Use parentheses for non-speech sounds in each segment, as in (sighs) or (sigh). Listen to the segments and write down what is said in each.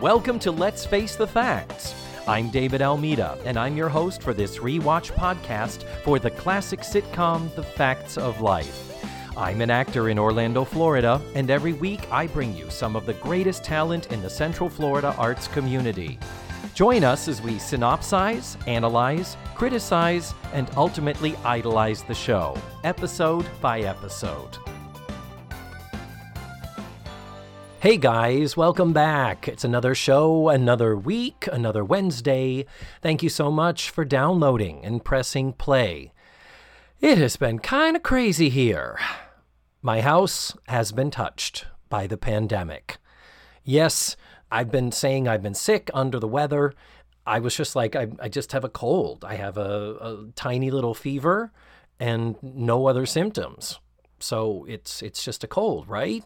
Welcome to Let's Face the Facts. I'm David Almeida, and I'm your host for this rewatch podcast for the classic sitcom The Facts of Life. I'm an actor in Orlando, Florida, and every week I bring you some of the greatest talent in the Central Florida arts community. Join us as we synopsize, analyze, criticize, and ultimately idolize the show, episode by episode. Hey guys, welcome back. It's another show, another week, another Wednesday. Thank you so much for downloading and pressing play. It has been kind of crazy here. My house has been touched by the pandemic. Yes, I've been saying I've been sick, under the weather. I was just like, I, I just have a cold. I have a, a tiny little fever and no other symptoms. So it's it's just a cold, right?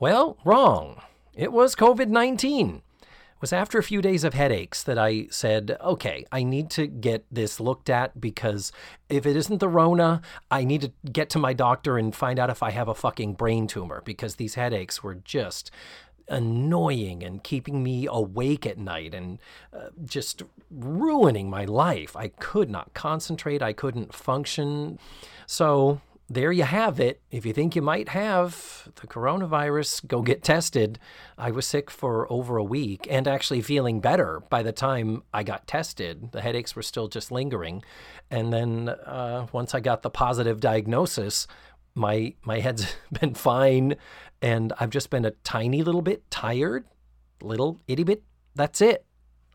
Well, wrong. It was COVID 19. It was after a few days of headaches that I said, okay, I need to get this looked at because if it isn't the Rona, I need to get to my doctor and find out if I have a fucking brain tumor because these headaches were just annoying and keeping me awake at night and uh, just ruining my life. I could not concentrate, I couldn't function. So there you have it. If you think you might have the coronavirus, go get tested. I was sick for over a week and actually feeling better by the time I got tested. The headaches were still just lingering. And then uh, once I got the positive diagnosis, my my head's (laughs) been fine and I've just been a tiny little bit tired, little itty bit. That's it.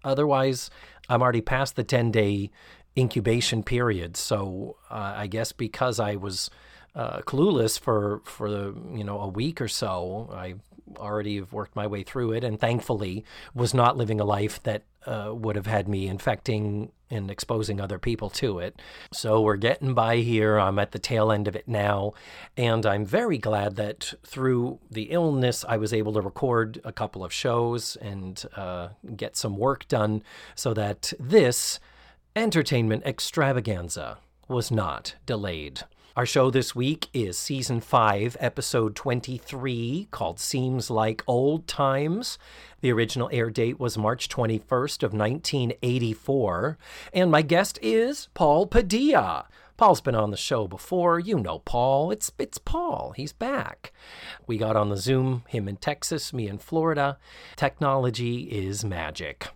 Otherwise, I'm already past the 10 day incubation period. So uh, I guess because I was uh, clueless for for you know a week or so, I already have worked my way through it, and thankfully was not living a life that uh, would have had me infecting and exposing other people to it. So we're getting by here. I'm at the tail end of it now. And I'm very glad that through the illness, I was able to record a couple of shows and uh, get some work done so that this entertainment extravaganza was not delayed. Our show this week is season 5, episode 23, called Seems Like Old Times. The original air date was March 21st of 1984, and my guest is Paul Padilla. Paul's been on the show before. You know Paul. It's it's Paul. He's back. We got on the Zoom, him in Texas, me in Florida. Technology is magic.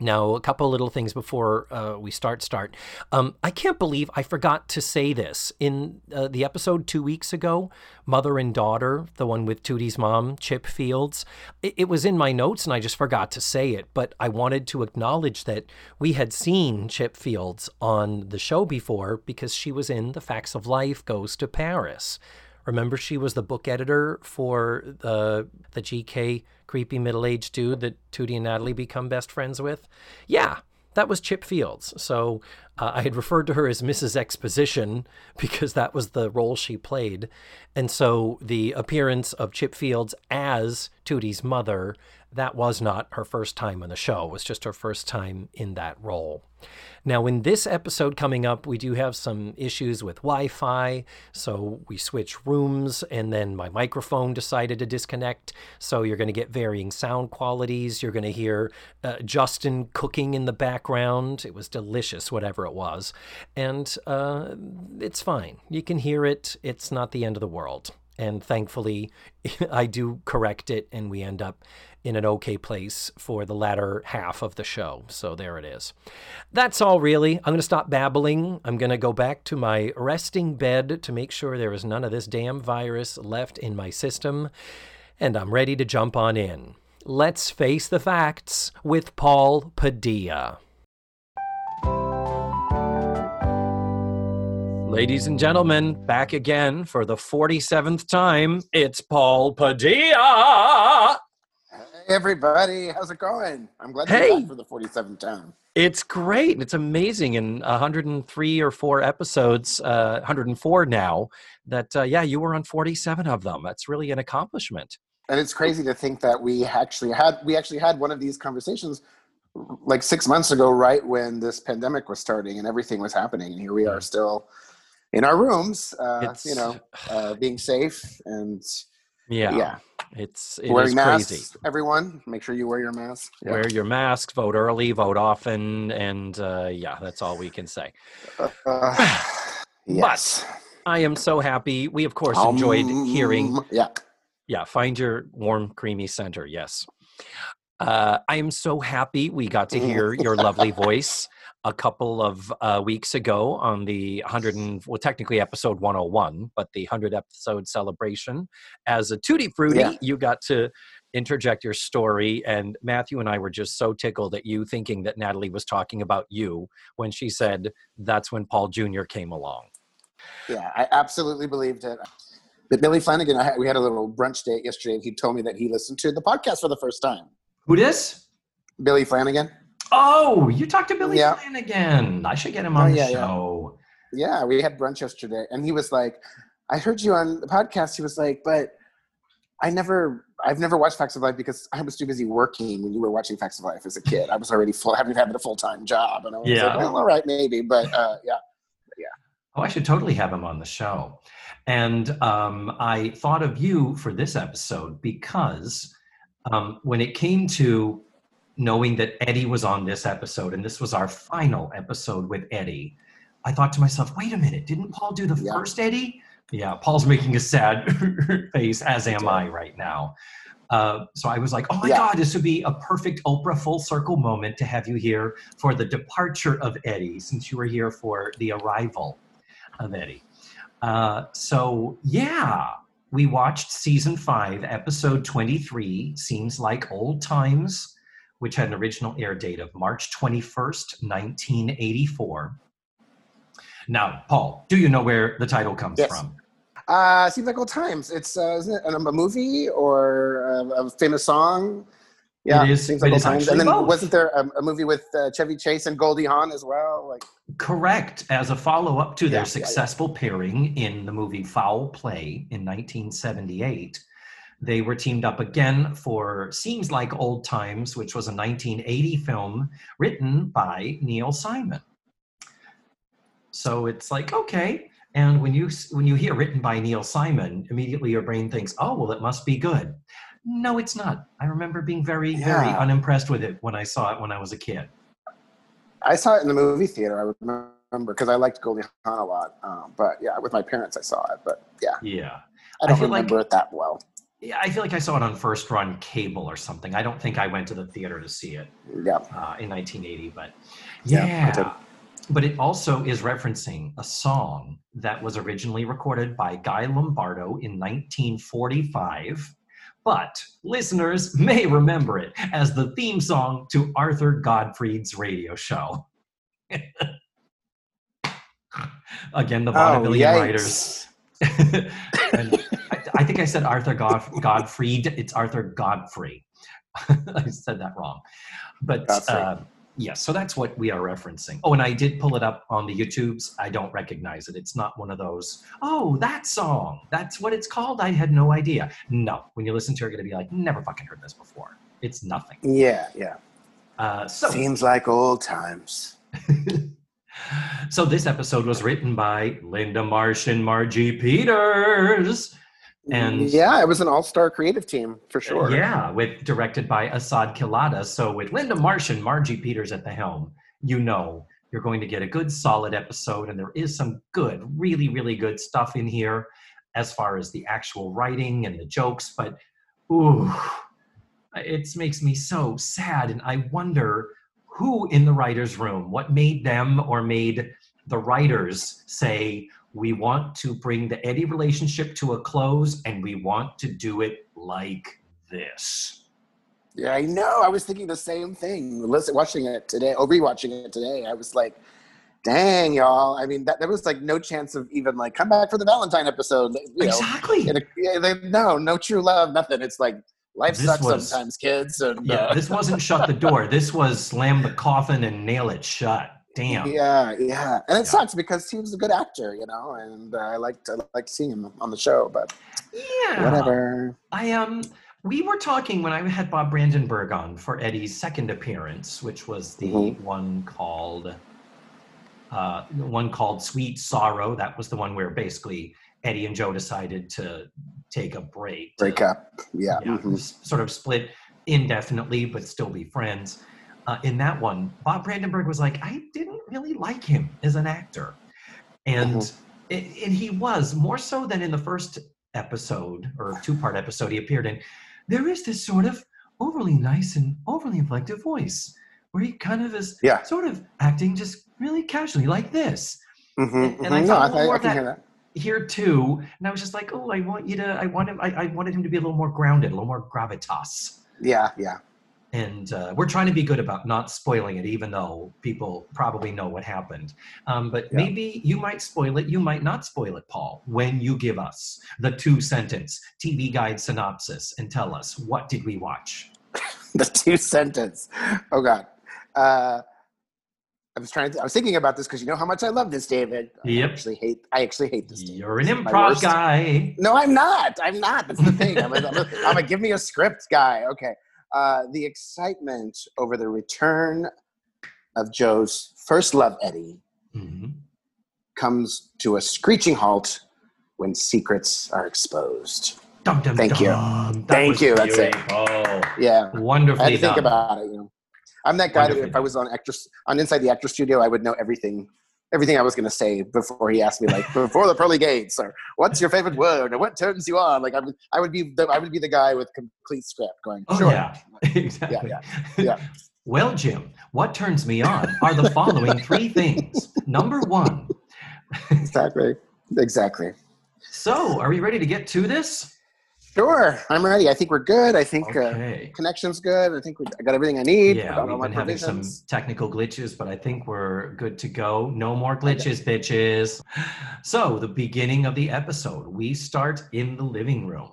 Now, a couple little things before uh, we start. Start. Um, I can't believe I forgot to say this in uh, the episode two weeks ago, mother and daughter, the one with Tootie's mom, Chip Fields. It, it was in my notes, and I just forgot to say it. But I wanted to acknowledge that we had seen Chip Fields on the show before because she was in The Facts of Life Goes to Paris. Remember, she was the book editor for the the GK creepy middle aged dude that Tootie and Natalie become best friends with. Yeah, that was Chip Fields. So uh, I had referred to her as Mrs. Exposition because that was the role she played. And so the appearance of Chip Fields as Tootie's mother, that was not her first time on the show. It was just her first time in that role. Now, in this episode coming up, we do have some issues with Wi Fi. So we switch rooms, and then my microphone decided to disconnect. So you're going to get varying sound qualities. You're going to hear uh, Justin cooking in the background. It was delicious, whatever it was. And uh, it's fine. You can hear it, it's not the end of the world. And thankfully, (laughs) I do correct it, and we end up in an okay place for the latter half of the show. So there it is. That's all, really. I'm going to stop babbling. I'm going to go back to my resting bed to make sure there is none of this damn virus left in my system. And I'm ready to jump on in. Let's face the facts with Paul Padilla. Ladies and gentlemen, back again for the 47th time. It's Paul Padilla. Hey everybody, how's it going? I'm glad Hey. you're back for the 47th time. It's great. It's amazing. In 103 or 4 episodes, uh, 104 now, that, uh, yeah, you were on 47 of them. That's really an accomplishment. And it's crazy to think that we actually had we actually had one of these conversations like six months ago, right when this pandemic was starting and everything was happening, and here we are still in our rooms, uh, you know, uh, being (sighs) safe and Yeah. yeah. it's it Wearing masks, crazy. everyone. Make sure you wear your mask. Yeah. Wear your mask, vote early, vote often, and uh, yeah, that's all we can say. (sighs) (sighs) Yes. I am so happy. We of course enjoyed hearing. Um, Yeah. Yeah, find your warm, creamy center. Yes. Uh, I am so happy we got to hear your lovely voice a couple of uh, weeks ago on the 100 and well technically episode 101 but the 100 episode celebration as a tutti fruity Yeah. you got to interject your story and matthew and i were just so tickled at you thinking that natalie was talking about you when she said that's when paul jr came along Yeah, I absolutely believed it. But Billy Flanagan, I had, we had a little brunch date yesterday, and he told me that he listened to the podcast for the first time. Who this? Billy Flanagan. Oh, you talked to Billy Yeah. Flanagan. I should get him Oh, on the yeah, yeah. show. Yeah, we had brunch yesterday, and he was like, "I heard you on the podcast." He was like, "But I never, I've never watched Facts of Life because I was too busy working when you were watching Facts of Life as a kid. I was already full, having had a full time job, and I was Yeah. like, well, all right, maybe, but uh, yeah, Oh, I should totally have him on the show. And um, I thought of you for this episode because um, when it came to knowing that Eddie was on this episode, and this was our final episode with Eddie, I thought to myself, wait a minute, didn't Paul do the Yeah. first Eddie? Yeah, Paul's making a sad (laughs) face, as am I right now. Uh, so I was like, oh my Yeah. God, this would be a perfect Oprah full circle moment to have you here for the departure of Eddie, since you were here for the arrival of Eddie. Uh, so, yeah, we watched season five, episode 23, Seems Like Old Times, which had an original air date of March 21st, 1984. Now, Paul, do you know where the title comes Yes. from? uh, seems like old times. It's uh, isn't it a, movie or a, a famous song? Yeah, It is- seems like old times. And then both. wasn't there a, a movie with uh, Chevy Chase and Goldie Hawn as well? Like, Correct. As a follow up to Yeah, yeah, their yeah. successful pairing in the movie Foul Play in 1978, they were teamed up again for Seems Like Old Times, which was a 1980 film written by Neil Simon. So it's like, okay. And when you when you hear written by Neil Simon, immediately your brain thinks, "Oh, well, it must be good." No, it's not. I remember being very, very unimpressed with it when I saw it when I was a kid. I saw it in the movie theater. I remember because I liked Goldie Hawn a lot. Um, but yeah, with my parents, I saw it. But yeah, Yeah. I don't like- remember it that well. Yeah, I feel like I saw it on first run cable or something. I don't think I went to the theater to see it Yeah, uh, in 1980, but Yeah, yeah. but it also is referencing a song that was originally recorded by Guy Lombardo in 1945. But listeners may remember it as the theme song to Arthur Godfrey's radio show. (laughs) Again, the Vaudeville writers. Oh, yikes. I, I think I said Arthur God, Godfried. It's Arthur Godfrey. (laughs) I said that wrong. But uh, yes, so that's what we are referencing. Oh, and I did pull it up on the YouTubes. I don't recognize it. It's not one of those, oh, that song. That's what it's called. I had no idea. No, when you listen to it, you're going to be like, never fucking heard this before. It's nothing. Yeah, yeah. Uh, so, Seems like old times. (laughs) so this episode was written by Linda Marsh and Margie Peters. And- yeah, it was an all-star creative team for sure. Yeah, with directed by Asaad Kelada. So with Linda Marsh and Margie Peters at the helm, you know you're going to get a good solid episode and there is some good, really, really good stuff in here as far as the actual writing and the jokes, but ooh, it makes me so sad and I wonder who in the writers room, what made them or made the writers say we want to bring the Eddie relationship to a close and we want to do it like this. Yeah, I know. I was thinking the same thing. Listen, watching it today, or rewatching it today, I was like, "Dang, y'all!" I mean, that there was like no chance of even like come back for the Valentine episode. You know, exactly. in a, yeah, they, no, no true love, nothing. It's like life This sucks was- sometimes, kids. And yeah, uh, this wasn't shut the door. This was slam the coffin and nail it shut. Damn. yeah, yeah, and it Yeah. sucks because he was a good actor, you know, and uh, I liked I liked seeing him on the show, but Yeah. whatever. I um we were talking when I had Bob Brandenburg on for Eddie's second appearance, which was the Mhm. one called uh the one called Sweet Sorrow. That was the one where basically Eddie and Joe decided to take a break. to- Break up. Yeah. yeah, mhm. sort of split indefinitely, but still be friends. Uh, in that one, Bob Brandenburg was like, I didn't really like him as an actor, and Mhm. it, and he was more so than in the first episode or two-part episode he appeared in. There is this sort of overly nice and overly inflective voice where he kind of is Yeah. sort of acting just really casually like this Mhm, And- and I mhm. thought No, I, little I, more I of can that- hear that. Here too and i was just like oh i want you to i want him i, I wanted him to be a little more grounded a little more gravitas Yeah, yeah. and uh, we're trying to be good about not spoiling it even though people probably know what happened um, but Yeah. maybe you might spoil it you might not spoil it paul when you give us the two sentence tv guide synopsis and tell us what did we watch (laughs) the two sentence. Oh God. Uh, I was trying. To, I was thinking about this because you know how much I love this, David. Yep. I actually hate. I actually hate this. David. you're an improv guy No, I'm not. I'm not. That's the thing. I'm a, I'm a, (laughs) I'm a give me a script guy. Okay. Uh, the excitement over the return of Joe's first love, Eddie, Mhm. comes to a screeching halt when secrets are exposed. Dum, dum, Thank you. That Thank you, that's it. beautiful. Yeah. wonderfully I had to think done. about it. You know, I'm that guy that if I was on actor on Inside the Actor Studio, I would know everything, everything I was going to say before he asked me, like (laughs) before the pearly gates, or what's your favorite word, or what turns you on. Like I would, I would be, the, I would be the guy with complete script going. Oh, sure. yeah. (laughs) exactly. yeah. (laughs) well, Jim, what turns me on are the following three things. Number one. exactly, exactly. So, are we ready to get to this? Sure, I'm ready. I think we're good. I think uh, connection's good. I think we, I got everything I need. Yeah, we've been having some technical glitches, but I think we're good to go. No more glitches, bitches. So, the beginning of the episode, we start in the living room.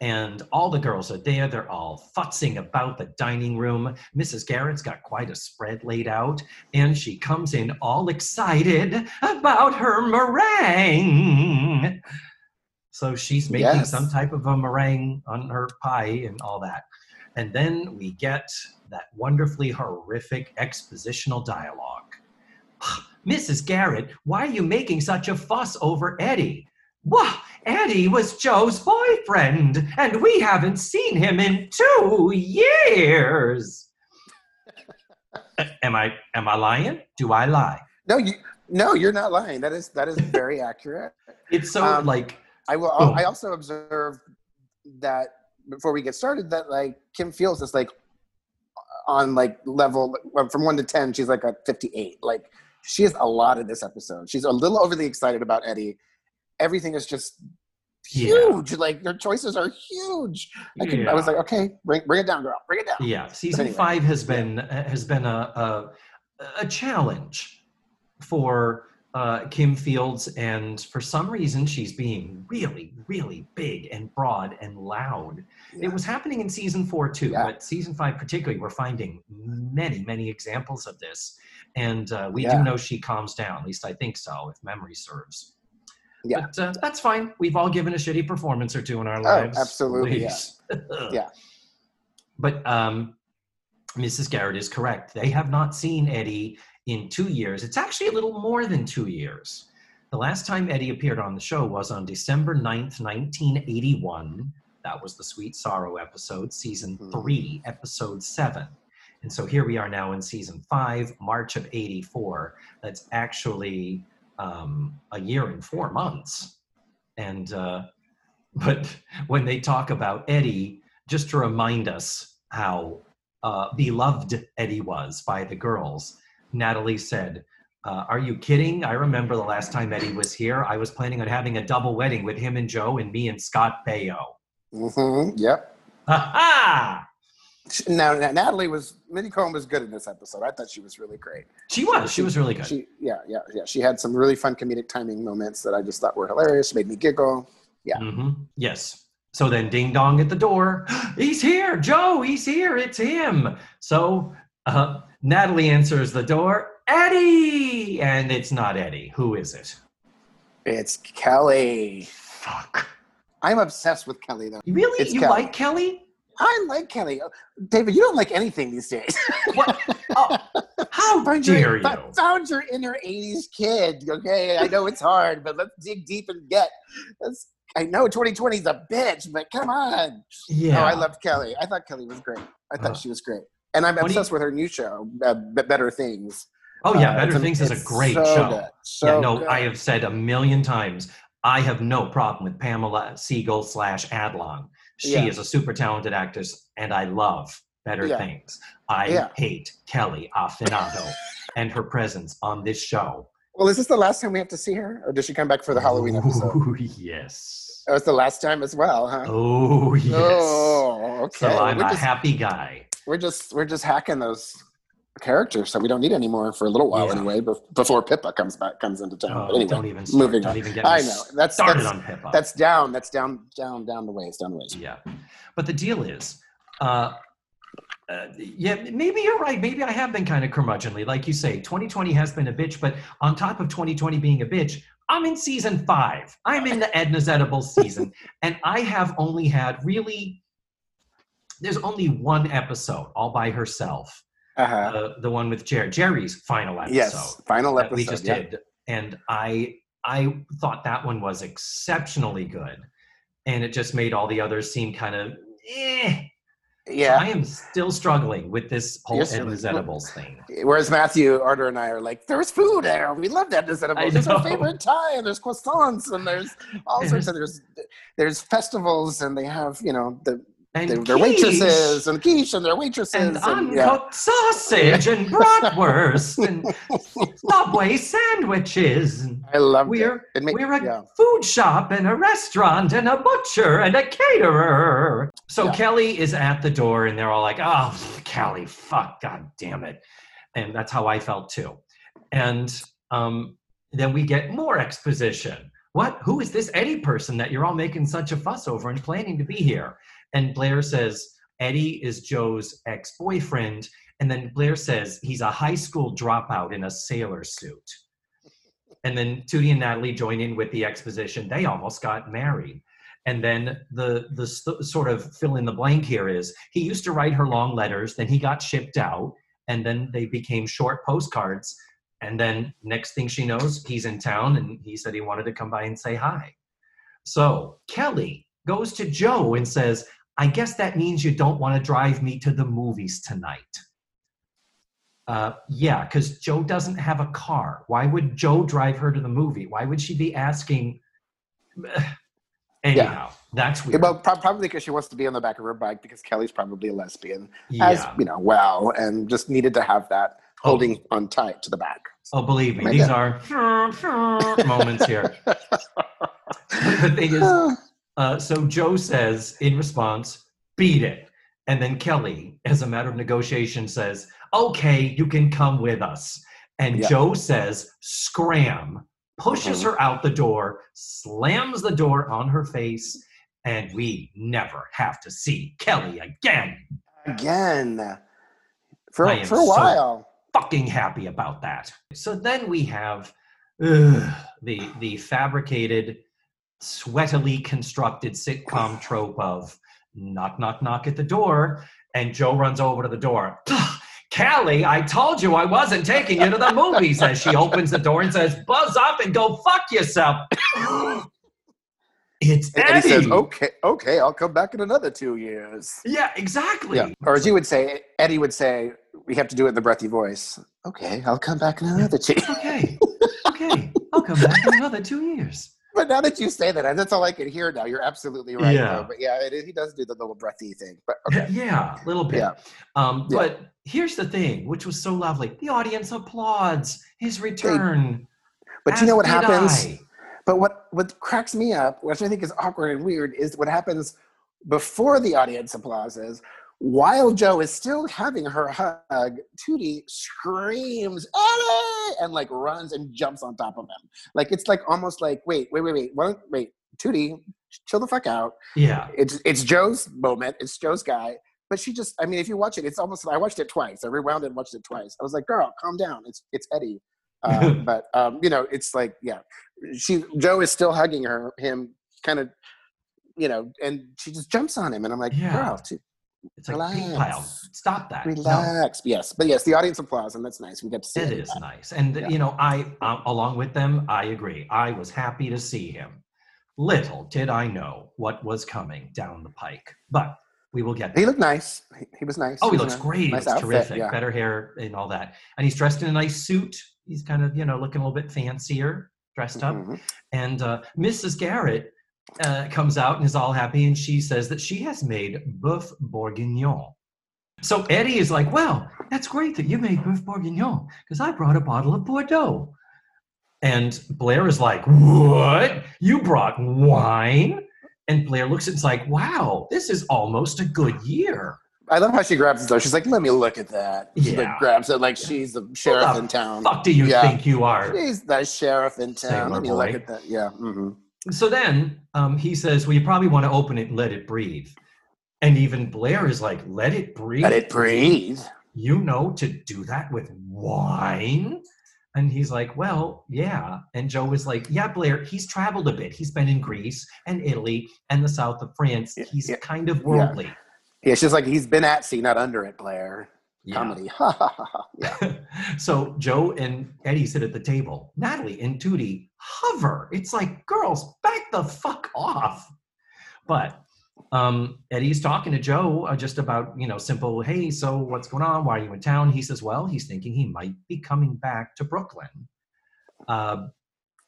And all the girls are there. They're all futzing about the dining room. Mrs. Garrett's got quite a spread laid out, and she comes in all excited about her meringue. So she's making Yes. some type of a meringue on her pie and all that. And then we get that wonderfully horrific expositional dialogue. Mrs. Garrett, why are you making such a fuss over Eddie? Wah, Eddie was Joe's boyfriend, and we haven't seen him in two years. Am I am I lying? Do I lie? No, you, no, you're not lying. That is that is very accurate. It's so Um, like I will. Boom. I also observed that before we get started, that like Kim Fields is like on like level from one to ten. She's like a fifty-eight. Like she has a lot in this episode. She's a little overly excited about Eddie. Everything is just Yeah. huge. Like your choices are huge. I, could, I was like, okay, bring bring it down, girl. Bring it down. Yeah, season anyway, five has been has been a a, a challenge for uh, Kim Fields, and for some reason she's being really, really big and broad and loud. It was happening in season four too, Yeah. but season five particularly, we're finding many, many examples of this, and uh, we Yeah. do know she calms down. At least I think so, if memory serves. Yeah. But uh, that's fine. We've all given a shitty performance or two in our lives. Oh, lives. absolutely, yeah. (laughs) Yeah. But um, Mrs. Garrett is correct. They have not seen Eddie in two years. It's actually a little more than two years. The last time Eddie appeared on the show was on December 9th, 1981. That was the Sweet Sorrow episode, season Mhm. three, episode seven. And so here we are now in season five, March of 84. That's actually um, a year and four months. And, uh, (laughs) but when they talk about Eddie, just to remind us how uh, beloved Eddie was by the girls, Natalie said, uh, Are you kidding? I remember the last time Eddie was here. I was planning on having a double wedding with him and Joe and me and Scott Baio. Mm-hmm. Yep. Ha ha! Now, now Natalie was Mindy Cohn was good in this episode. I thought she was really great. She was. She was really good. She, yeah, yeah, yeah. She had some really fun comedic timing moments that I just thought were hilarious. She Made me giggle. Yeah. Mm-hmm. Yes. So then, ding dong at the door. (gasps) He's here, Joe. He's here. It's him. So uh, Natalie answers the door. Eddie, and it's not Eddie. Who is it? It's Kelly. Fuck. I'm obsessed with Kelly though. Really? It's you Kelly. like Kelly? I like Kelly. Oh, David, you don't like anything these days. What? Oh, how (laughs) Find dare your, you? Found your inner '80s kid. Okay, I know it's hard, but let's dig deep and get. That's I know 2020 is a bitch, but come on. Yeah. Oh, I loved Kelly. I thought Kelly was great. I thought Uh, she was great. And I'm what do you- obsessed with her new show, uh, Better Things. Oh yeah, Uh, Better Things is a great so show. good. So yeah, no, good. I have said a million times. I have no problem with Pamela Segall slash Adlon. She Yeah. is a super talented actress, and I love Better Yeah. Things. I hate Kelly Affinado and her presence on this show. Well, is this the last time we have to see her, or does she come back for the Halloween episode? (laughs) Yes. Oh, it's the last time as well, huh? Oh (laughs) yes. Oh, okay. So I'm a just, happy guy. We're just we're just hacking those characters, so we don't need any more for a little while Yeah. anyway. Before Pippa comes back, comes into town. Oh, but anyway, don't even start, moving don't on. even get I know that's started that's, on Pippa. that's down. That's down, down, down the ways, down the ways. Yeah, but the deal is, uh, uh, yeah, maybe you're right. Maybe I have been kind of curmudgeonly, like you say. 2020 has been a bitch, but on top of 2020 being a bitch, I'm in season five. I'm in the Edna's Edible season, (laughs) and I have only had really. There's only one episode all by herself, Uh-huh. uh, the one with Jerry. Jerry's final episode yes, final that episode. we just yeah. did, and I I thought that one was exceptionally good, and it just made all the others seem kind of eh. Yeah. I am still struggling with this whole You're Edna's Edibles thing. Whereas Matthew, Arter, and I are like, there's food there. We love that Edibles. It's our favorite time. There's croissants and there's (laughs) all sorts of there's there's festivals and they have you know the And their, their waitresses and quiche and their waitresses and and, uncooked sausage and (laughs) bratwurst and (laughs) Subway sandwiches. And I love We're it. It we're a yeah. food shop and a restaurant and a butcher and a caterer. So Yeah. Kelly is at the door and they're all like, "Oh, Kelly, fuck, god damn it," and that's how I felt too. And um, then we get more exposition. What? Who is this Eddie person that you're all making such a fuss over and planning to be here? And Blair says Eddie is Joe's ex-boyfriend, and then Blair says he's a high school dropout in a sailor suit. And then Tootie and Natalie join in with the exposition. They almost got married. And then the the st- sort of fill in the blank here is he used to write her long letters, then he got shipped out, and then they became short postcards. And then next thing she knows, he's in town and he said he wanted to come by and say hi. So Kelly goes to Joe and says, I guess that means you don't want to drive me to the movies tonight. Uh, yeah, because Joe doesn't have a car. Why would Joe drive her to the movie? Why would she be asking? (sighs) Anyhow, that's Yeah, weird. well, probably because she wants to be on the back of her bike because Kelly's probably a lesbian, as you know, well, and just needed to have that Oh. holding on tight to the back. Oh, believe me, My these God. are (laughs) moments here. (laughs) the thing is, (laughs) uh, so Joe says in response, beat it. And then Kelly, as a matter of negotiation, says, okay, you can come with us. And Yeah. Joe says, scram, pushes Mhm. her out the door, slams the door on her face, and we never have to see Kelly again. Again, for I for a so- while. fucking happy about that. So then we have ugh, the the fabricated, sweatily constructed sitcom trope of knock knock knock at the door, and Joe runs over to the door. Callie, I told you I wasn't taking you to the movies. As she opens the door and says, "Buzz up and go fuck yourself." it's Eddie. and he says, "Okay, okay, I'll come back in another two years." Yeah, exactly. Yeah. Or as you would say, Eddie would say, we have to do it in the breathy voice. Okay, I'll come back in another two. Okay, okay, I'll come back in another two years. But now that you say that, that's all I can hear now. You're absolutely right. Yeah. But yeah, it, he does do the little breathy thing. But okay. Yeah, a little bit. Yeah. Um, Yeah. But here's the thing, which was so lovely. The audience applauds his return. But you know what happens? I. But what what cracks me up, which I think is awkward and weird, is what happens before the audience applauses. While Joe is still having her hug, Tootie screams Eddie and like runs and jumps on top of him. Like it's like almost like wait, wait, wait, wait, what, wait, Tootie, chill the fuck out. Yeah. It's it's Joe's moment. It's Joe's guy. But she just, I mean, if you watch it, it's almost. I watched it twice. I rewound it and watched it twice. I was like, girl, calm down. It's it's Eddie. Uh, (laughs) but um, you know, it's like, yeah, she Joe is still hugging her, him, kind of, you know, and she just jumps on him, and I'm like, Yeah. girl, It's like pig Relax. pile. Stop that. No. relax. Yes, but yes, the audience applause, and that's nice. We get to see It it. is nice. And, Yeah. you know, I, um, along with them, I agree. I was happy to see him. Little did I know what was coming down the pike, but we will get there. He looked nice. He, he was nice. Oh, he was looks great. Nice he outfit, terrific. Yeah. Better hair and all that. And he's dressed in a nice suit. He's kind of, you know, looking a little bit fancier, dressed up. Mhm. And uh, Mrs. Garrett uh, comes out and is all happy, and she says that she has made boeuf bourguignon. So Eddie is like, "Well, that's great that you made boeuf bourguignon because I brought a bottle of Bordeaux." And Blair is like, "What? You brought wine?" And Blair looks at it and is like, "Wow, this is almost a good year." I love how she grabs it though. She's like, "Let me look at that." She Yeah. like grabs it like she's the sheriff the in town. Fuck, do you Yeah. think you are? She's the sheriff in town. Sailor Let me boy. look at that. Yeah. hmm So then um, he says, Well, you probably want to open it and let it breathe. And even Blair is like, Let it breathe. Let it breathe. You know to do that with wine? And he's like, Well, yeah. And Joe is like, Yeah, Blair, he's traveled a bit. He's been in Greece and Italy and the south of France. Yeah, He's yeah, kind of worldly. Yeah, she's like, he's been at sea, not under it, Blair. Comedy. (laughs) Yeah. (laughs) so Joe and Eddie sit at the table. Natalie and Tootie hover. It's like, girls, back the fuck off. But um, Eddie's talking to Joe uh, just about, you know, simple, hey, so what's going on? Why are you in town? He says, well, he's thinking he might be coming back to Brooklyn. Uh,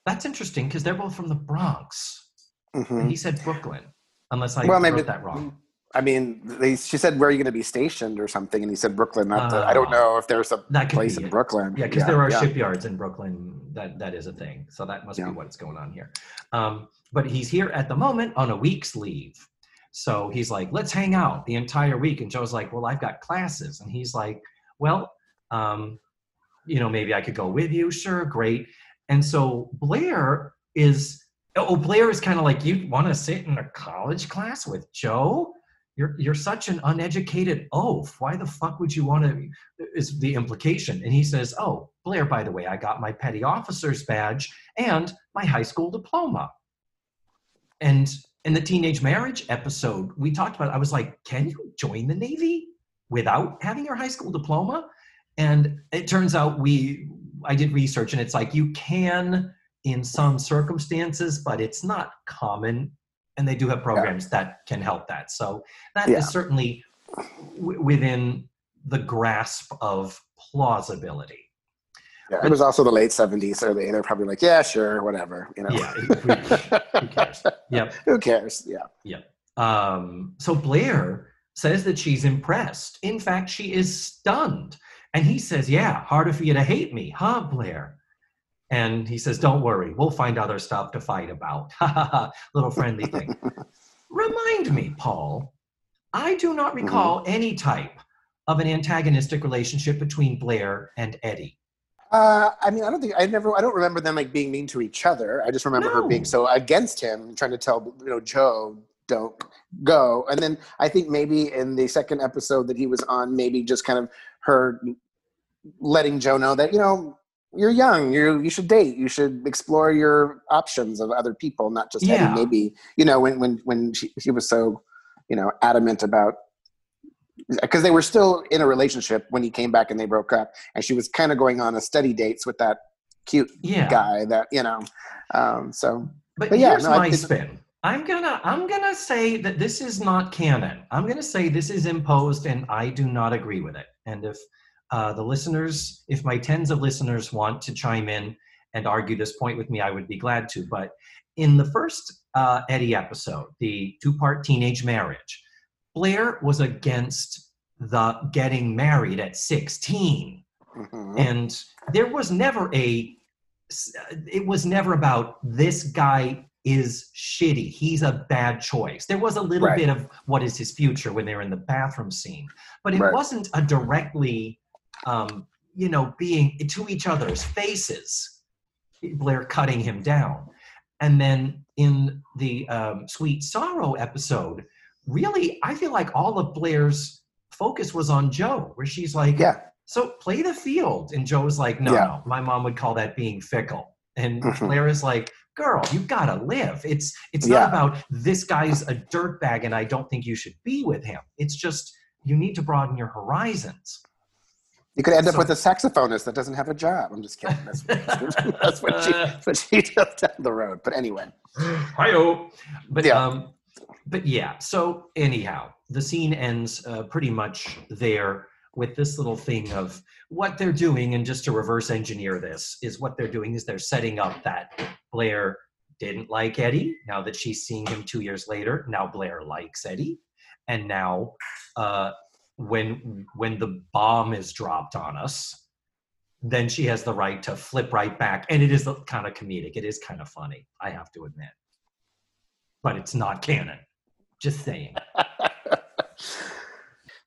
that's interesting because they're both from the Bronx. Mhm. And he said Brooklyn, unless I Well, wrote maybe that wrong. I mean, they, she said, "Where are you going to be stationed?" or something, and he said Brooklyn. Not the, I don't Ah. know if there's a place in it. Brooklyn. Yeah, because there are yeah. shipyards in Brooklyn. That that is a thing. So that must Yeah. be what's going on here. Um, but he's here at the moment on a week's leave. So he's like, let's hang out the entire week. And Joe's like, well, I've got classes. And he's like, well, um, you know, maybe I could go with you. Sure, great. And so Blair is, oh, Blair is kind of like, you want to sit in a college class with Joe? You're, you're such an uneducated oaf. Why the fuck would you want to? Is the implication. And he says, Oh, Blair, by the way, I got my petty officer's badge and my high school diploma. And in the teenage marriage episode, we talked about, I was like, Can you join the Navy without having your high school diploma? And it turns out we, I did research and it's like you can in some circumstances, but it's not common. And they do have programs that can help that. So that is Yeah. certainly w- within the grasp of plausibility. Yeah, it was also the late '70s, so they, they're probably like, "Yeah, sure, whatever." You know. Yeah, who cares? (laughs) Yep. Who cares? Yeah. Um, so Blair says that she's impressed. In fact, she is stunned. And he says, Yeah, harder for you to hate me, huh, Blair? And he says, Don't worry, we'll find other stuff to fight about. (laughs) Little friendly thing. (laughs) Remind me, Paul, I do not recall any type of an antagonistic relationship between Blair and Eddie. Uh, I mean, I don't think I never. I don't remember them like being mean to each other. I just remember her being so against him, trying to tell you know Joe don't go. And then I think maybe in the second episode that he was on, maybe just kind of her letting Joe know that you know you're young, you you should date, you should explore your options of other people, not just Yeah. Eddie. Maybe you know when when when she she was so you know adamant about because they were still in a relationship when he came back and they broke up and she was kind of going on a steady dates with that cute Yeah. guy that you know um so But, But yeah, here's no, my it's- spin. I'm gonna I'm gonna say that this is not canon. I'm gonna say this is imposed, and I do not agree with it. And if uh, the listeners, if my tens of listeners want to chime in and argue this point with me, I would be glad to. But in the first uh, Eddie episode, the two-part teenage marriage, Blair was against the getting married at 16 mhm. and there was never a it was never about this guy is shitty he's a bad choice there was a little Right. bit of what is his future when they're in the bathroom scene but it Right. wasn't a directly um, you know being to each other's faces blair cutting him down and then in the um, sweet sorrow episode really i feel like all of blair's focus was on joe where she's like yeah so play the field. And Joe's like, no, Yeah. no, my mom would call that being fickle. And Mhm. Blair is like, girl, you gotta live. It's it's Yeah. not about this guy's a dirtbag and I don't think you should be with him. It's just you need to broaden your horizons. You could end up So- with a saxophonist that doesn't have a job. I'm just kidding. That's, (laughs) (laughs) that's what she that's what she does down the road. But anyway, Hi-yo. But Yeah. um, but yeah. So anyhow, the scene ends uh, pretty much there with this little thing of what they're doing, and just to reverse engineer this is what they're doing is they're setting up that Blair didn't like Eddie. Now that she's seeing him two years later, now Blair likes Eddie, and now uh, when when the bomb is dropped on us. Then she has the right to flip right back, and it is kind of comedic. It is kind of funny, I have to admit but it's not canon. Just saying. (laughs)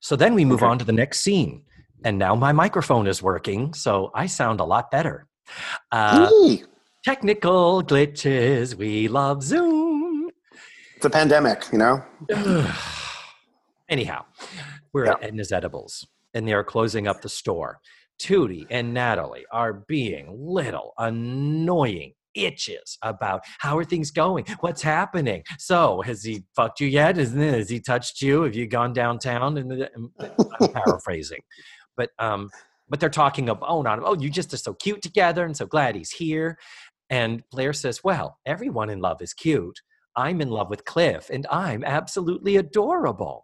So then we move Okay. on to the next scene. And now my microphone is working, so I sound a lot better. Uh, technical glitches. We love Zoom. it's a pandemic, you know. (sighs) Anyhow, we're at Edna's Edibles, and they are closing up the store. Tootie and Natalie are being little annoying itches about how are things going? What's happening? So, has he fucked you yet? Isn't it? Has he touched you? Have you gone downtown? And and I'm paraphrasing, but um, but they're talking about oh, not oh, you just are so cute together, and so glad he's here. And Blair says, "Well, everyone in love is cute. I'm in love with Cliff, and I'm absolutely adorable,"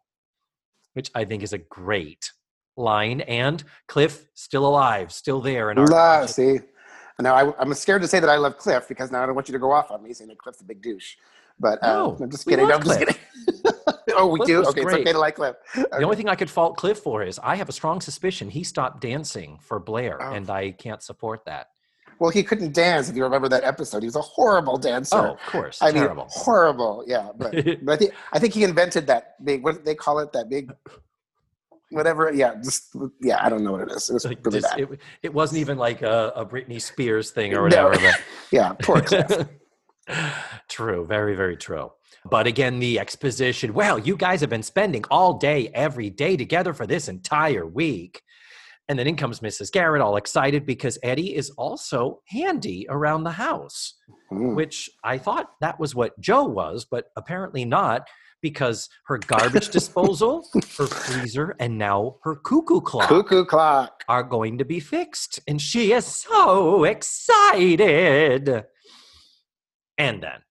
which I think is a great line. And Cliff still alive, still there in our La, see, now I, I'm scared to say that I love Cliff because now I don't want you to go off on me saying that Cliff's a big douche. But uh, No, I'm just kidding. love I'm just kidding. (laughs) oh, we Cliff do. Okay, great. it's okay to like Cliff. The only thing I could fault Cliff for is I have a strong suspicion he stopped dancing for Blair, Oh. and I can't support that. Well, he couldn't dance. If you remember that episode, he was a horrible dancer. Oh, of course, I mean, horrible. Yeah, but (laughs) but I think I think he invented that big. What they call it? That big. Whatever. Yeah. Just yeah. I don't know what it is. It was Like, really just- bad. it, it wasn't even like a, a Britney Spears thing or No. whatever. (laughs) (laughs) yeah. Poor Cliff. true, very, very true. But again, the exposition. Well, you guys have been spending all day, every day together for this entire week. And then in comes Mrs. Garrett, all excited because Eddie is also handy around the house. Mm. which I thought that was what Joe was, but apparently not because her garbage (laughs) disposal, her freezer, and now her cuckoo clock Cuckoo clock. are going to be fixed. And she is so excited. And then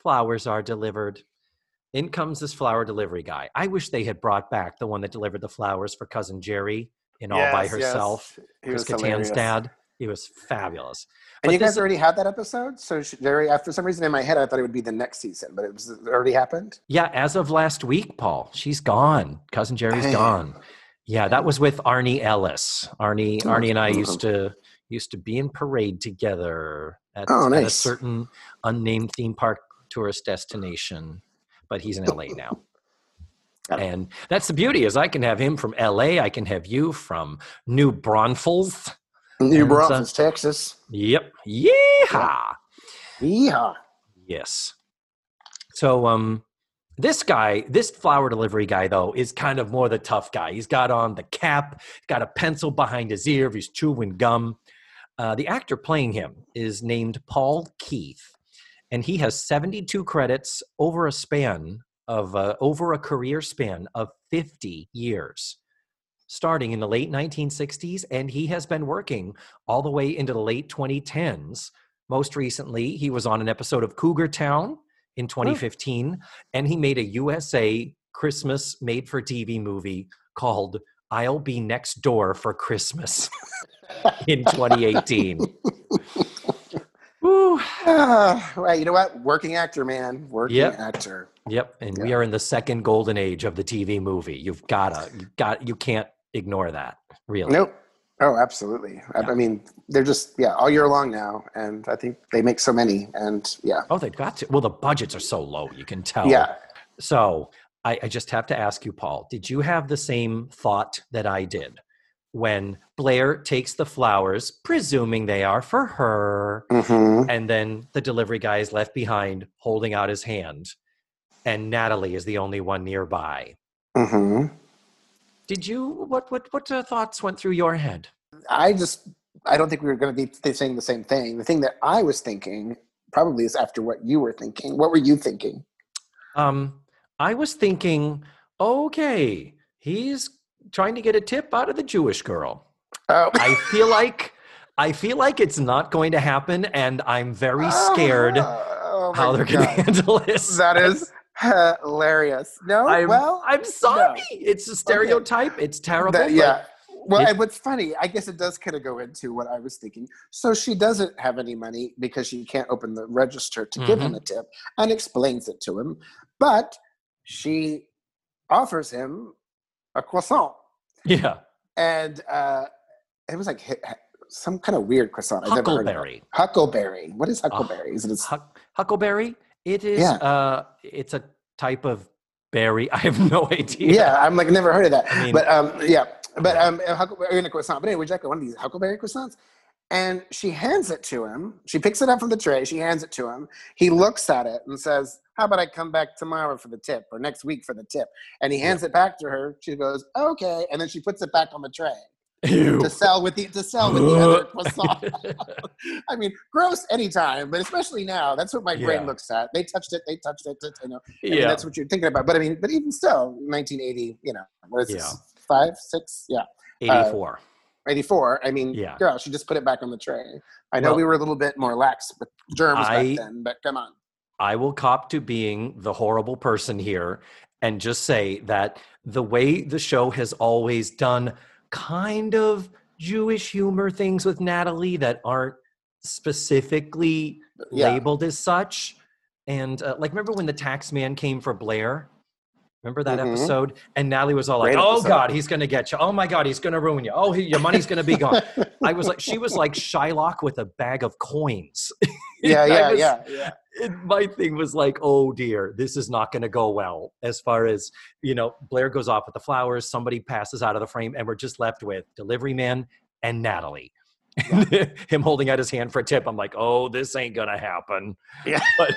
flowers are delivered. In comes this flower delivery guy. I wish they had brought back the one that delivered the flowers for cousin Jerry in All by Yes, yes. Herself. Chris Kattan's dad. He was fabulous. And But you guys already had that episode, so Jerry. For some reason, in my head, I thought it would be the next season, but it was it already happened. Yeah, as of last week, Paul, she's gone. Cousin Jerry's Damn. gone. Yeah, that was with Arnie Ellis. Arnie, Oh, Arnie and I oh. used to used to be in parade together at, Oh, at a certain unnamed theme park tourist destination. But he's in LA now. And that's the beauty is I can have him from LA. I can have you from New Braunfels. New And, uh, Braunfels, Texas. Yep. Yeehaw. Yeehaw. Yes. So um this guy, this flower delivery guy though, is kind of more the tough guy. He's got on the cap, got a pencil behind his ear, he's chewing gum. Uh, the actor playing him is named Paul Keith, and he has 72 credits over a span of uh, over a career span of 50 years, starting in the late 1960s, and he has been working all the way into the late 2010s. Most recently, he was on an episode of Cougar Town in 2015, and he made a USA Christmas made for TV movie called I'll Be Next Door for Christmas (laughs) in 2018. (laughs) Ah, (sighs) right. You know what? Working actor, man. Working Yep. actor. Yep, and we are in the second golden age of the TV movie. You've gotta, you got, you can't ignore that. Really, Nope. Oh, absolutely. I, Yeah. I mean, they're just yeah all year long now, and I think they make so many, and yeah, Oh, they've got to. Well, the budgets are so low, you can tell. yeah. So I, I just have to ask you, Paul, did you have the same thought that I did when Blair takes the flowers, presuming they are for her, hmm and then the delivery guy is left behind holding out his hand, and Natalie is the only one nearby? hmm Did you what what what uh, thoughts went through your head? I just I don't think we were going to be saying the same thing. The thing that I was thinking probably is after what you were thinking. What were you thinking? Um, I was thinking, okay, he's trying to get a tip out of the Jewish girl. Oh. I feel like I feel like it's not going to happen, and I'm very scared Oh, how they're going to handle this. That is hilarious. No, (laughs) I'm, well, I'm sorry. It's a stereotype. It's terrible. that- yeah. Well, it- and what's funny, I guess it does kind of go into what I was thinking. So she doesn't have any money because she can't open the register to give Mm-hmm. him a tip and explains it to him. But she offers him a croissant. Yeah, And uh, it was like some kind of weird croissant. I've never heard of. Huckleberry. Huckleberry. What is Huckleberry? Is it a huckleberry. It is. Yeah. Uh, it's a type of berry. (laughs) I have no idea. yeah, I'm like never heard of that. I mean- but um, yeah, but um, huckleberry in a croissant. But anyway, you like one of these huckleberry croissants? And she hands it to him. She picks it up from the tray. She hands it to him. He looks at it and says, "How about I come back tomorrow for the tip, or next week for the tip?" And he hands it back to her. She goes, "Okay," and then she puts it back on the tray Ew. to sell with the to sell with the (laughs) other croissant. (laughs) I mean, gross anytime, but especially now. That's what my brain looks at. They touched it. They touched it. You know, I mean, yeah. that's what you're thinking about. But I mean, but even still, 1980, you know, what is Yeah. this? Five, six, yeah, uh, 84. 84. I mean, Yeah. girl, she just put it back on the tray. I know Well- we were a little bit more lax with germs I- back then, but come on. I will cop to being the horrible person here and just say that the way the show has always done kind of Jewish humor things with Natalie that aren't specifically Yeah. labeled as such. And uh, like, remember when the tax man came for Blair? Remember that Mhm. episode? And Natalie was all like, Great "Oh episode. God, he's gonna get you! Oh my God, he's gonna ruin you! Oh, he, your money's gonna be gone." I was like, she was like Shylock with a bag of coins. (laughs) Yeah, yeah, was- yeah, yeah. It, my thing was like, oh dear, this is not going to go well. As far as you know, Blair goes off with the flowers. Somebody passes out of the frame, and we're just left with delivery man and Natalie. (laughs) Him holding out his hand for a tip. I'm like, oh, this ain't gonna happen. Yeah. (laughs) but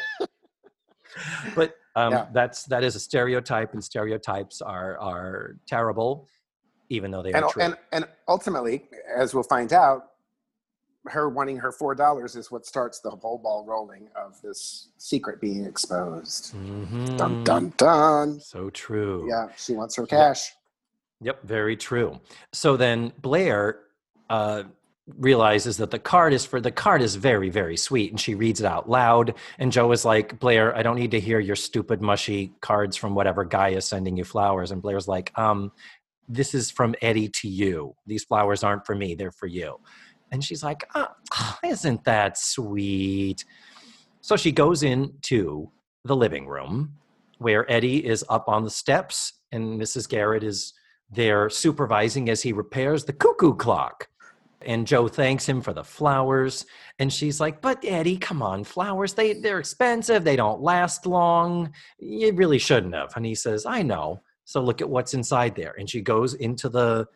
but um, Yeah. that's that is a stereotype, and stereotypes are are terrible, even though they And, are true. and and ultimately, as we'll find out, her wanting her four dollars is what starts the whole ball rolling of this secret being exposed. Mhm. Dun dun dun. So true. Yeah, she wants her cash. Yep, very true. So then Blair uh, realizes that the card is for the card is very very sweet, and she reads it out loud. And Joe is like, Blair, I don't need to hear your stupid mushy cards from whatever guy is sending you flowers. And Blair's like, um, this is from Eddie to you. These flowers aren't for me; they're for you. And she's like, oh, (sighs) isn't that sweet? So she goes into the living room where Eddie is up on the steps and Mrs. Garrett is there supervising as he repairs the cuckoo clock. And Joe thanks him for the flowers. And she's like, But Eddie, come on, flowers, they, they're expensive. They don't last long. You really shouldn't have. And he says, I know. So look at what's inside there. And she goes into the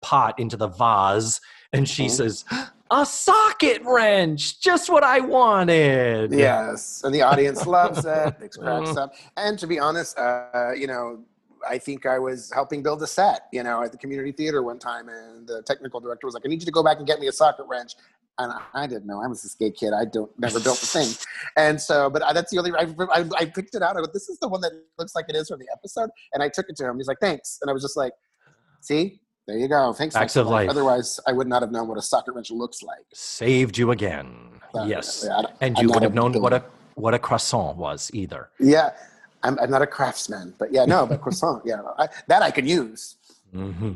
pot, into the vase, and she Mhm. says, A socket wrench, just what I wanted. Yes, and the audience (laughs) loves it. It cracks up. And to be honest, uh, you know, I think I was helping build a set, you know, at the community theater one time, and the technical director was like, "I need you to go back and get me a socket wrench." And I didn't know. I was this gay kid. I don't never built a thing, (laughs) and so, but I, that's the only. I, I, I picked it out. I go, "This is the one that looks like it is from the episode," and I took it to him. He's like, "Thanks," and I was just like, "See, there you go. Thanks, Facts of life. Otherwise, I would not have known what a socket wrench looks like. Saved you again. Uh, yes. yeah, And you would have known what a what a croissant was either. Yeah, I'm, I'm not a craftsman, but yeah, no, but croissant, yeah, I, that I can use. hmm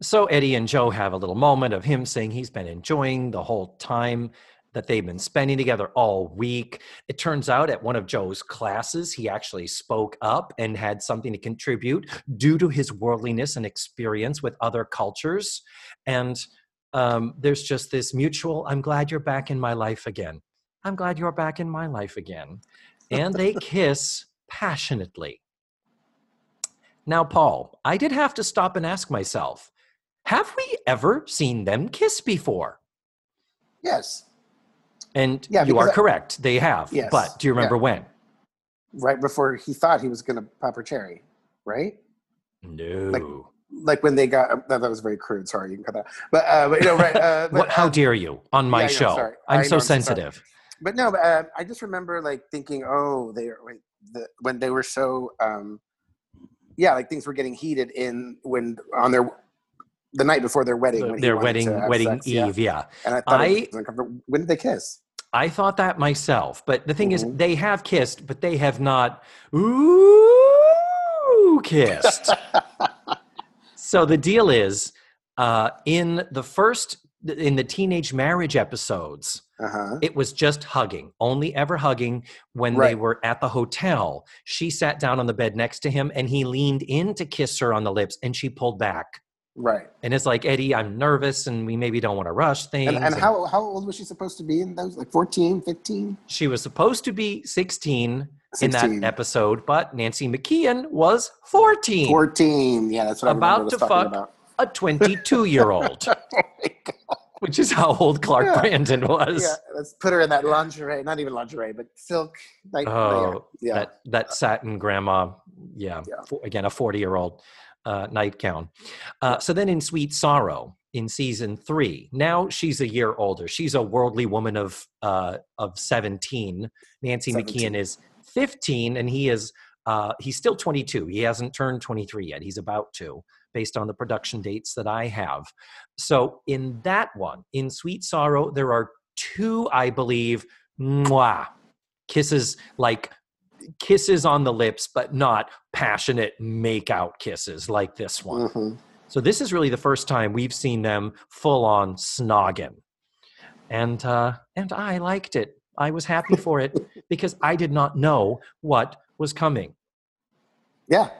So Eddie and Joe have a little moment of him saying he's been enjoying the whole time that they've been spending together all week. It turns out at one of Joe's classes, he actually spoke up and had something to contribute due to his worldliness and experience with other cultures. And um, there's just this mutual, I'm glad you're back in my life again. I'm glad you're back in my life again. And they (laughs) kiss passionately. Now, Paul, I did have to stop and ask myself have we ever seen them kiss before? Yes, And Yeah, you are I- correct. They have. Yes, But do you remember when? right before he thought he was going to pop her cherry, right? No. Like when they got that, that was very crude. Sorry, you can cut that. But, uh, but you know, right? Uh, (laughs) but, what, how um, dare you on my yeah, show? I I'm know, so sorry. sensitive. but no, but, uh, I just remember like thinking, oh, they the, when they were so, um, yeah, like things were getting heated in when on their the night before their wedding. when their wedding wedding sex, yeah. eve. Yeah. And I thought I- it was uncomfortable. When did they kiss? I thought that myself, but the thing is, Mhm. they have kissed, but they have not ooh kissed. (laughs) so the deal is, uh, in the first, in the teenage marriage episodes, Uh huh. it was just hugging, only ever hugging when they were at the hotel. She sat down on the bed next to him, and he leaned in to kiss her on the lips, and she pulled back. Right. And it's like Eddie, I'm nervous, and we maybe don't want to rush things. And, and and- how how old was she supposed to be in those? Like 14, 15? She was supposed to be 16, in that episode, but Nancy McKeon was 14, 14. Yeah, that's what I'm About remember us to fuck. about. a 22 year old, (laughs) which is how old Clark Yeah. Brandon was. Yeah, let's put her in that lingerie, not even lingerie, but silk. Night, Oh, yeah. that that satin grandma, yeah, Yeah. fo- again a 40 year old uh, nightgown. Uh, so then in Sweet Sorrow in season three, now she's a year older. She's a worldly woman of uh, of 17. Nancy 17. McKeon is 15, and he is uh, he's still 22. He hasn't turned 23 yet. He's about to, based on the production dates that I have. So in that one, in Sweet Sorrow, there are two, I believe, mwah, kisses like kisses on the lips, but not passionate make out kisses like this one. Mhm. So this is really the first time we've seen them full on snogging. And uh and I liked it. I was happy for it (laughs) because I did not know what was coming. Yeah.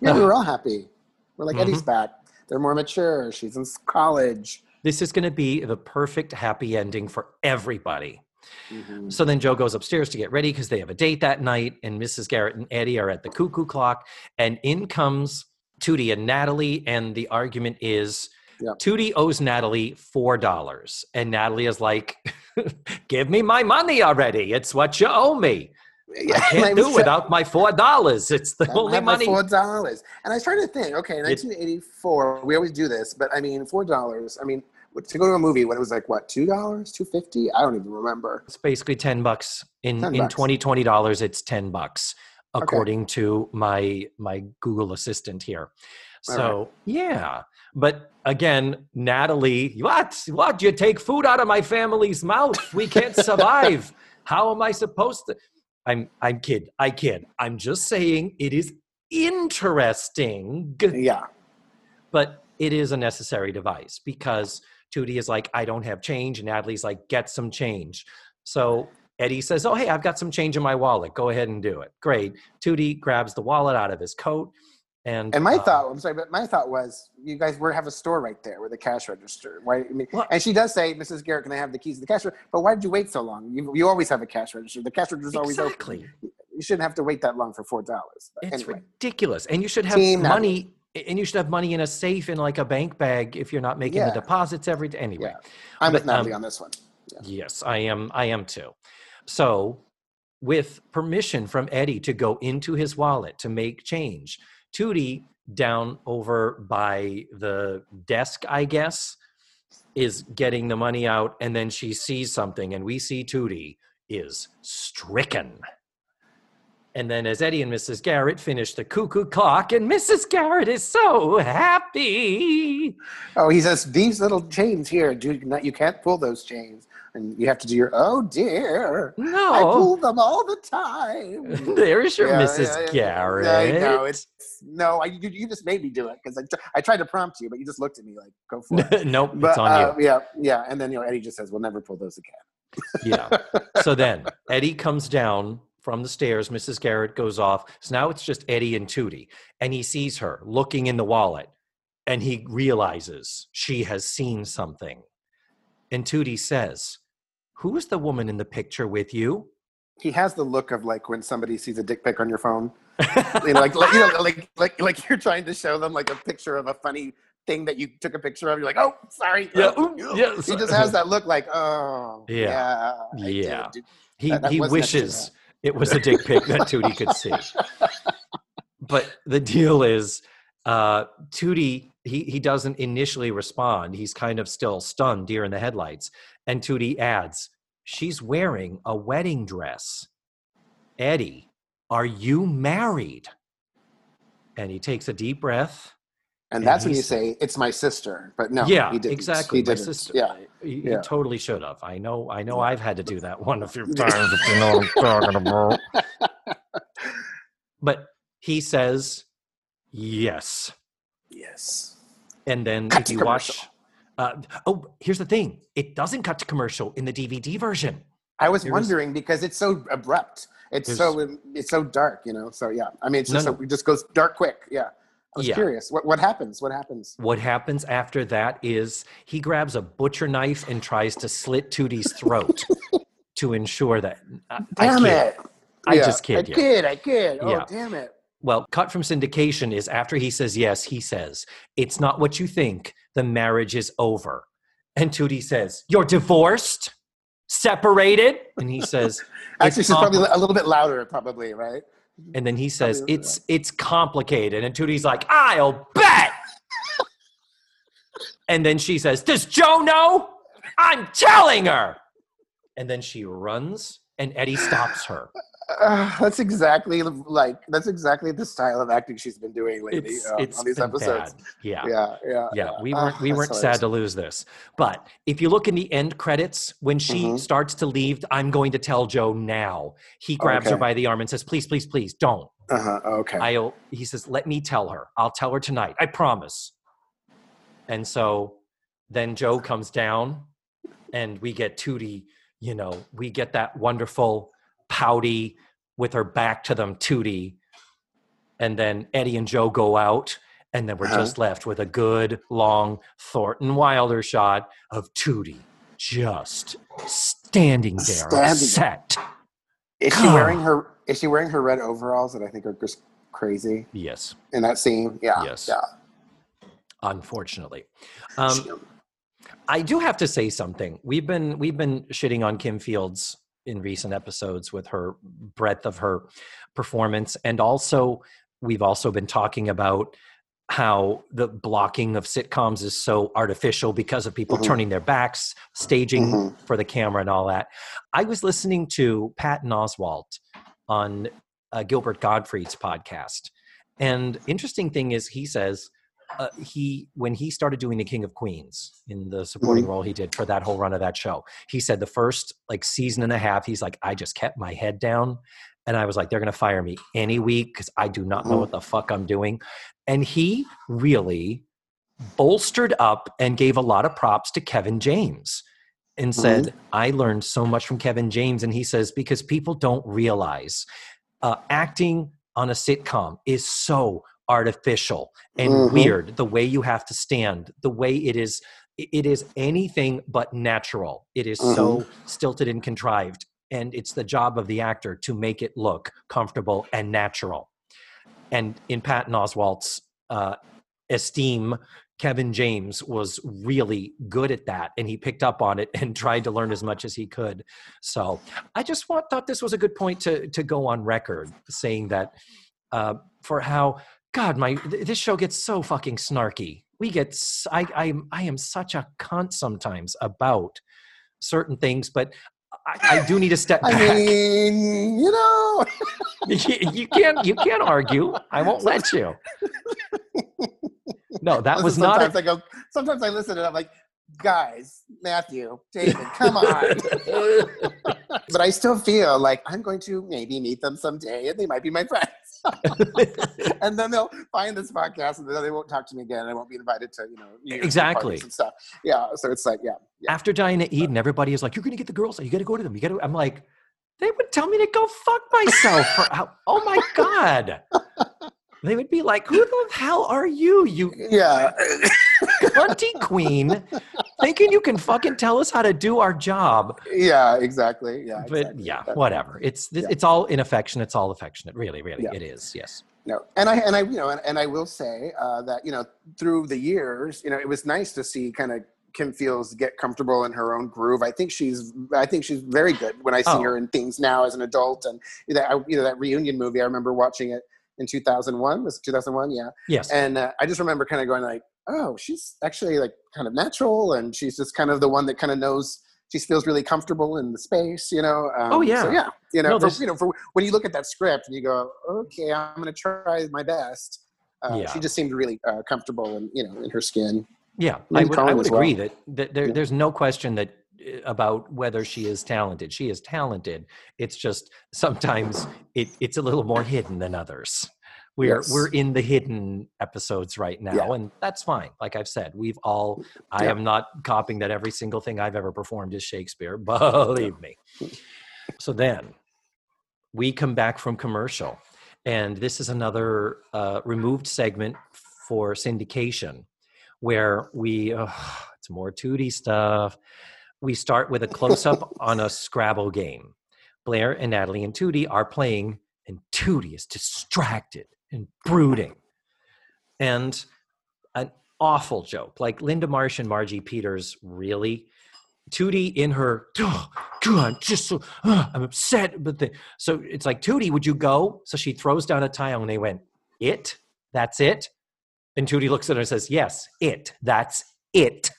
Yeah, we were all happy. We're like, Mm-hmm. Eddie's back. They're more mature. She's in college. This is going to be the perfect happy ending for everybody. Mhm. So then Joe goes upstairs to get ready because they have a date that night, and Mrs. Garrett and Eddie are at the cuckoo clock, and in comes Tootie and Natalie, and the argument is Yep. Tootie owes Natalie four dollars, and Natalie is like, (laughs) "Give me my money already! It's what you owe me. (laughs) I can't do without my four dollars. It's the I only money." four dollars. And I trying to think, okay, 1984, we always do this, but I mean, four dollars. I mean, to go to a movie when it was like what, two dollars, two fifty? I don't even remember. It's basically ten bucks in 10 in twenty twenty dollars. It's ten bucks according to my my Google Assistant here. So yeah, but again, Natalie, what what you take food out of my family's mouth? We can't (laughs) survive. How am I supposed to? I'm I'm kid. I kid. I'm just saying it is interesting, Yeah, but it is a necessary device because Tootie is like, I don't have change, and Natalie's like, get some change. So Eddie says, Oh, hey, I've got some change in my wallet. Go ahead and do it. Great. Tootie grabs the wallet out of his coat. And, and my uh, thought, I'm sorry, but my thought was, you guys were have a store right there with a cash register. Why? I mean, Well- and she does say, Mrs. Garrett, can I have the keys to the cash register? But why did you wait so long? You, you always have a cash register. The cash register is always Exactly. open. You shouldn't have to wait that long for four dollars. It's Anyway, ridiculous. And you should have Team money. And you should have money in a safe in like a bank bag if you're not making the deposits every day. Anyway, Yeah. I'm with But, um, Natalie on this one. Yes, I am. I am too. So, with permission from Eddie to go into his wallet to make change, Tootie down over by the desk, I guess, is getting the money out, and then she sees something, and we see Tootie is stricken. And then, as Eddie and Mrs. Garrett finish the cuckoo clock, and Mrs. Garrett is so happy. Oh, he says these little chains here, dude. Not, you can't pull those chains, and you have to do your. Oh dear, No. I pull them all the time. (laughs) there's your Yeah, Mrs. yeah, yeah. Garrett. I know it's no. I you, you just made me do it because I, tried to prompt you, but you just looked at me like go for it. (laughs) nope, But it's on uh, you. yeah, yeah, and then you know Eddie just says we'll never pull those again. Yeah. (laughs) So then Eddie comes down from the stairs. Mrs. Garrett goes off. So now it's just Eddie and Tootie. And he sees her looking in the wallet and he realizes she has seen something. And Tootie says, Who is the woman in the picture with you? He has the look of like when somebody sees a dick pic on your phone, you know, like, like you know, (laughs) like like like you're trying to show them like a picture of a funny thing that you took a picture of. You're like, oh, sorry. Yeah, Oh, yeah, He just has that look like, oh, (laughs) Yeah. yeah, did Yeah. he That- that he wishes it was a dick pic that Tootie could see. (laughs) But the deal is, uh, Tootie he he doesn't initially respond. He's kind of still stunned, deer in the headlights. And Tootie adds, "She's wearing a wedding dress." Eddie, are you married? And he takes a deep breath. And And that's when you say it's my sister. But no, yeah, he didn't. exactly. He didn't. sister. Yeah. He, he Yeah. totally should have. I know. I know. I've had to do that one a (laughs) few times. If you know what I'm talking about. But he says yes, Yes. and then Cut if you watch. Uh, oh, here's the thing. It doesn't cut to commercial in the DVD version. I was wondering because it's so abrupt. It's so it's so dark, you know. So yeah, I mean, it's No, just no. so- it just goes dark quick. Yeah, I was Yeah. curious. What what happens? What happens? What happens after that is he grabs a butcher knife and tries to slit Tootie's throat (laughs) to ensure that. I, I Damn kid. it! I Yeah, just kid I you. kid. I kid. Oh Yeah. damn it! Well, cut from syndication is after he says yes, he says, It's not what you think. The marriage is over. And Tootie says, You're divorced? Separated? And he says, (laughs) Actually, she's probably a little bit louder. Probably right. And then he says, It's it's complicated. And Tootie's like, I'll bet. (laughs) and then she says, Does Joe know? I'm telling her. And then she runs and Eddie stops her. Uh, that's exactly like that's exactly the style of acting she's been doing lately It's, um, it's on these episodes. bad. Yeah. Yeah, yeah, yeah, we Ah, weren't we weren't sad to lose this. But if you look in the end credits, when she Mhm. starts to leave, I'm going to tell Joe now. He grabs her by the arm and says, "Please, please, please, don't." Uh-huh, okay. I'll. He says, "Let me tell her. I'll tell her tonight. I promise." And so then Joe comes down, and we get Tootie. You know, we get that wonderful pouty with her back to them, Tootie. And then Eddie and Joe go out, and then we're Uh-huh. just left with a good long Thornton Wilder shot of Tootie just standing there, Standing upset. is she wearing her? Is she wearing her red overalls that I think are just crazy Yes, in that scene? Yeah. Yes. Yeah. unfortunately. Um, I do have to say something. We've been we've been shitting on Kim Fields in recent episodes with her breadth of her performance, and also we've also been talking about how the blocking of sitcoms is so artificial because of people Mhm. turning their backs, staging Mhm. for the camera, and all that. I was listening to Patton Oswalt on uh, Gilbert Gottfried's podcast, and interesting thing is he says uh, he when he started doing the King of Queens in the supporting role he did for that whole run of that show, he said the first like season and a half, he's like, I just kept my head down, and I was like, they're gonna fire me any week because I do not know Mhm. what the fuck I'm doing, and he really bolstered up and gave a lot of props to Kevin James. And said, I learned so much from Kevin James. And he says, because people don't realize uh, acting on a sitcom is so artificial and Mhm. weird the way you have to stand the way it is it is anything but natural. It is so stilted and contrived and it's the job of the actor to make it look comfortable and natural. And in patton oswalt's uh, esteem kevin james was really good at that and he picked up on it (laughs) and tried to learn as much as he could. So i just want, thought this was a good point to, to go on record saying that uh, for how God, my this show gets so fucking snarky. We get I I I am such a cunt sometimes about certain things, but I, I do need to step I mean, you know. (laughs) you, you can't you can't argue. I won't let you. No, that was not. Sometimes A, I go. Sometimes I listen and I'm like, guys, Matthew, David, come on. (laughs) (laughs) but I still feel like I'm going to maybe meet them someday, and they might be my friends. (laughs) and then they'll find this podcast, and then they won't talk to me again. I won't be invited to you know New Exactly. and stuff. Yeah, so it's like yeah, yeah. After Diana Eden, everybody is like, "You're gonna get the girls. You got to go to them. You got to." I'm like, they would tell me to go fuck myself. For, (laughs) oh my god. They would be like, "Who the hell are you, you Yeah, cunty queen, thinking you can fucking tell us how to do our job?" yeah, exactly. Yeah, But exactly. yeah, whatever. It's Yeah. it's all in affection. It's all affectionate. Really, really, Yeah. it is. Yes. No, and I and I you know and, and I will say uh, that you know through the years you know it was nice to see kind of Kim Fields get comfortable in her own groove. I think she's I think she's very good when I see Oh. her in things now as an adult and that you know that reunion movie I remember watching it in 2001 was it 2001 yeah Yes. and uh, I just remember kind of going like oh she's actually like kind of natural and she's just kind of the one that kind of knows she feels really comfortable in the space you know um, Oh, yeah. so yeah you know No, for, you know for when you look at that script and you go okay I'm gonna try my best Uh, Yeah. She just seemed really uh, comfortable and you know in her skin. Yeah, I would, I would as well. agree that, that there, Yeah. there's no question that about whether she is talented. She is talented. It's just sometimes it, it's a little more hidden than others. We're Yes. we're in the hidden episodes right now, Yeah. and that's fine. Like I've said, we've all. I Yeah. am not copying that every single thing I've ever performed is Shakespeare. (laughs) Believe me. So then, we come back from commercial, and this is another uh, removed segment for syndication where we uh, it's more Tootie stuff. We start with a close up on a Scrabble game. Blair and Natalie and Tootie are playing, and Tootie is distracted and brooding. And an awful joke, like Linda Marsh and Margie Peters, really. Tootie in her, oh, God, just so, I'm upset. But the, so it's like, Tootie, would you go? So she throws down a tile and they went, It? That's it? And Tootie looks at her and says, Yes, it. That's it.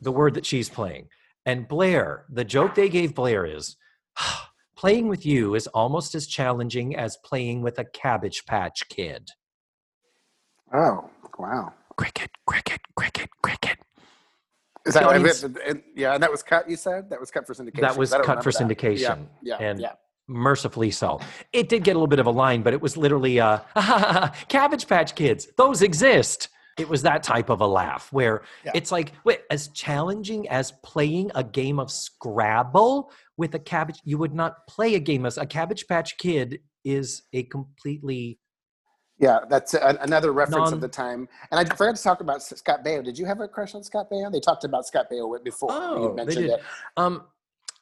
The word that she's playing. And Blair, the joke they gave Blair is (sighs) playing with you is almost as challenging as playing with a cabbage patch kid. Oh wow! Cricket, cricket, cricket, cricket. Is that audience- yeah? And that was cut. You said that was cut for syndication. That was cut for that. syndication. Yeah, yeah, and yeah. mercifully so. It did get a little bit of a line, but it was literally uh, (laughs) Cabbage Patch Kids. Those exist. It was that type of a laugh where Yeah. it's like, wait, as challenging as playing a game of Scrabble with a cabbage, you would not play a game as a Cabbage Patch Kid is a completely Yeah, that's a, another reference Non- of the time. And I forgot to talk about Scott Baio. Did you have a crush on Scott Baio? They talked about Scott Baio before. Oh, you they mentioned did. it. Um,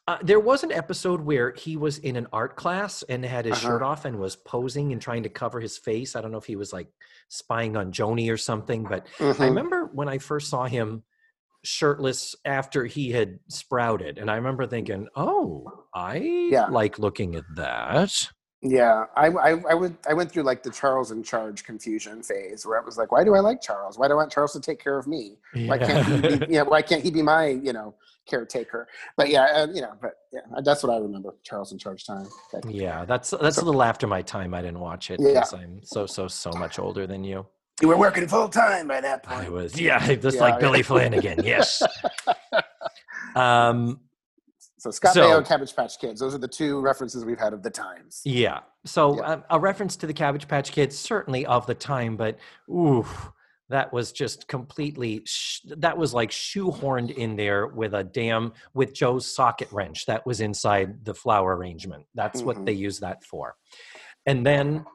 uh, there was an episode where he was in an art class and had his Uh-huh. shirt off and was posing and trying to cover his face. I don't know if he was like spying on Joanie or something, but I Mhm. remember when I first saw him shirtless after he had sprouted, and I remember thinking, "Oh, I Yeah. like looking at that." Yeah, I, I, I went I went through like the Charles in charge confusion phase where I was like, why do I like Charles? Why do I want Charles to take care of me? Why can't he Yeah. be, (laughs) yeah, why can't he be my you know caretaker? But yeah, uh, you know, but yeah, that's what I remember Charles in charge time. Okay. yeah, that's that's So- a little after my time. I didn't watch it Yeah. I'm so so so much older than you. You were working full time by that I was, yeah, (laughs) just Yeah, like yeah. Billy Flanagan. Yes. (laughs) Um, So Scott So- Baio and Cabbage Patch Kids. Those are the two references we've had of the times. Yeah. So Yeah. um, a reference to the Cabbage Patch Kids, certainly of the time, but ooh, that was just completely. Sh- that was like shoehorned in there with a damn with Joe's socket wrench that was inside the flower arrangement. That's what Mhm. they use that for. And then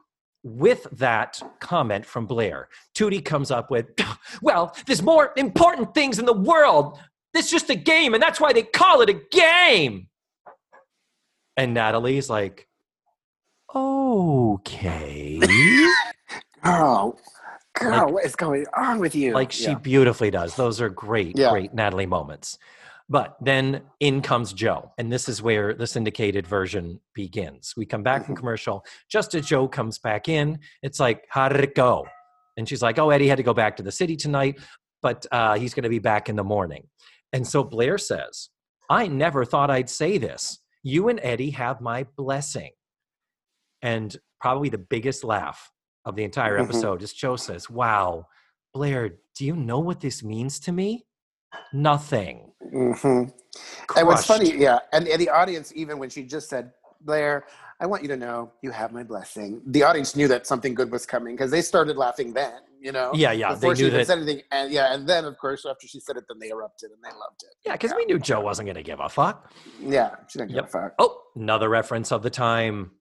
with that comment from Blair, Tootie comes up with, (laughs) "Well, there's more important things in the world. Is just a game, and that's why they call it a game." And Natalie's like, okay. (laughs) girl, girl, what is going on with you? like she Yeah. beautifully does. Those are great, Yeah. great Natalie moments. But then in comes Joe. And this is where the syndicated version begins. We come back from Mhm. commercial. Just as Joe comes back in, it's like, how did it go? And she's like, oh, Eddie had to go back to the city tonight, but uh, he's going to be back in the morning. And so Blair says, I never thought I'd say this. You and Eddie have my blessing. And probably the biggest laugh of the entire Mhm. episode is Joe says, Wow, Blair, do you know what this means to me? Nothing. Mhm. And what's funny, yeah, and, and the audience, even when she just said, Blair, I want you to know you have my blessing. The audience knew that something good was coming because they started laughing then, you know? Yeah, yeah. They Before she that. said anything. And yeah, and then, of course, after she said it, then they erupted and they loved it. Yeah, because we knew Joe wasn't going to give a fuck. Yeah, she didn't give Yep. a fuck. Oh, another reference of the time.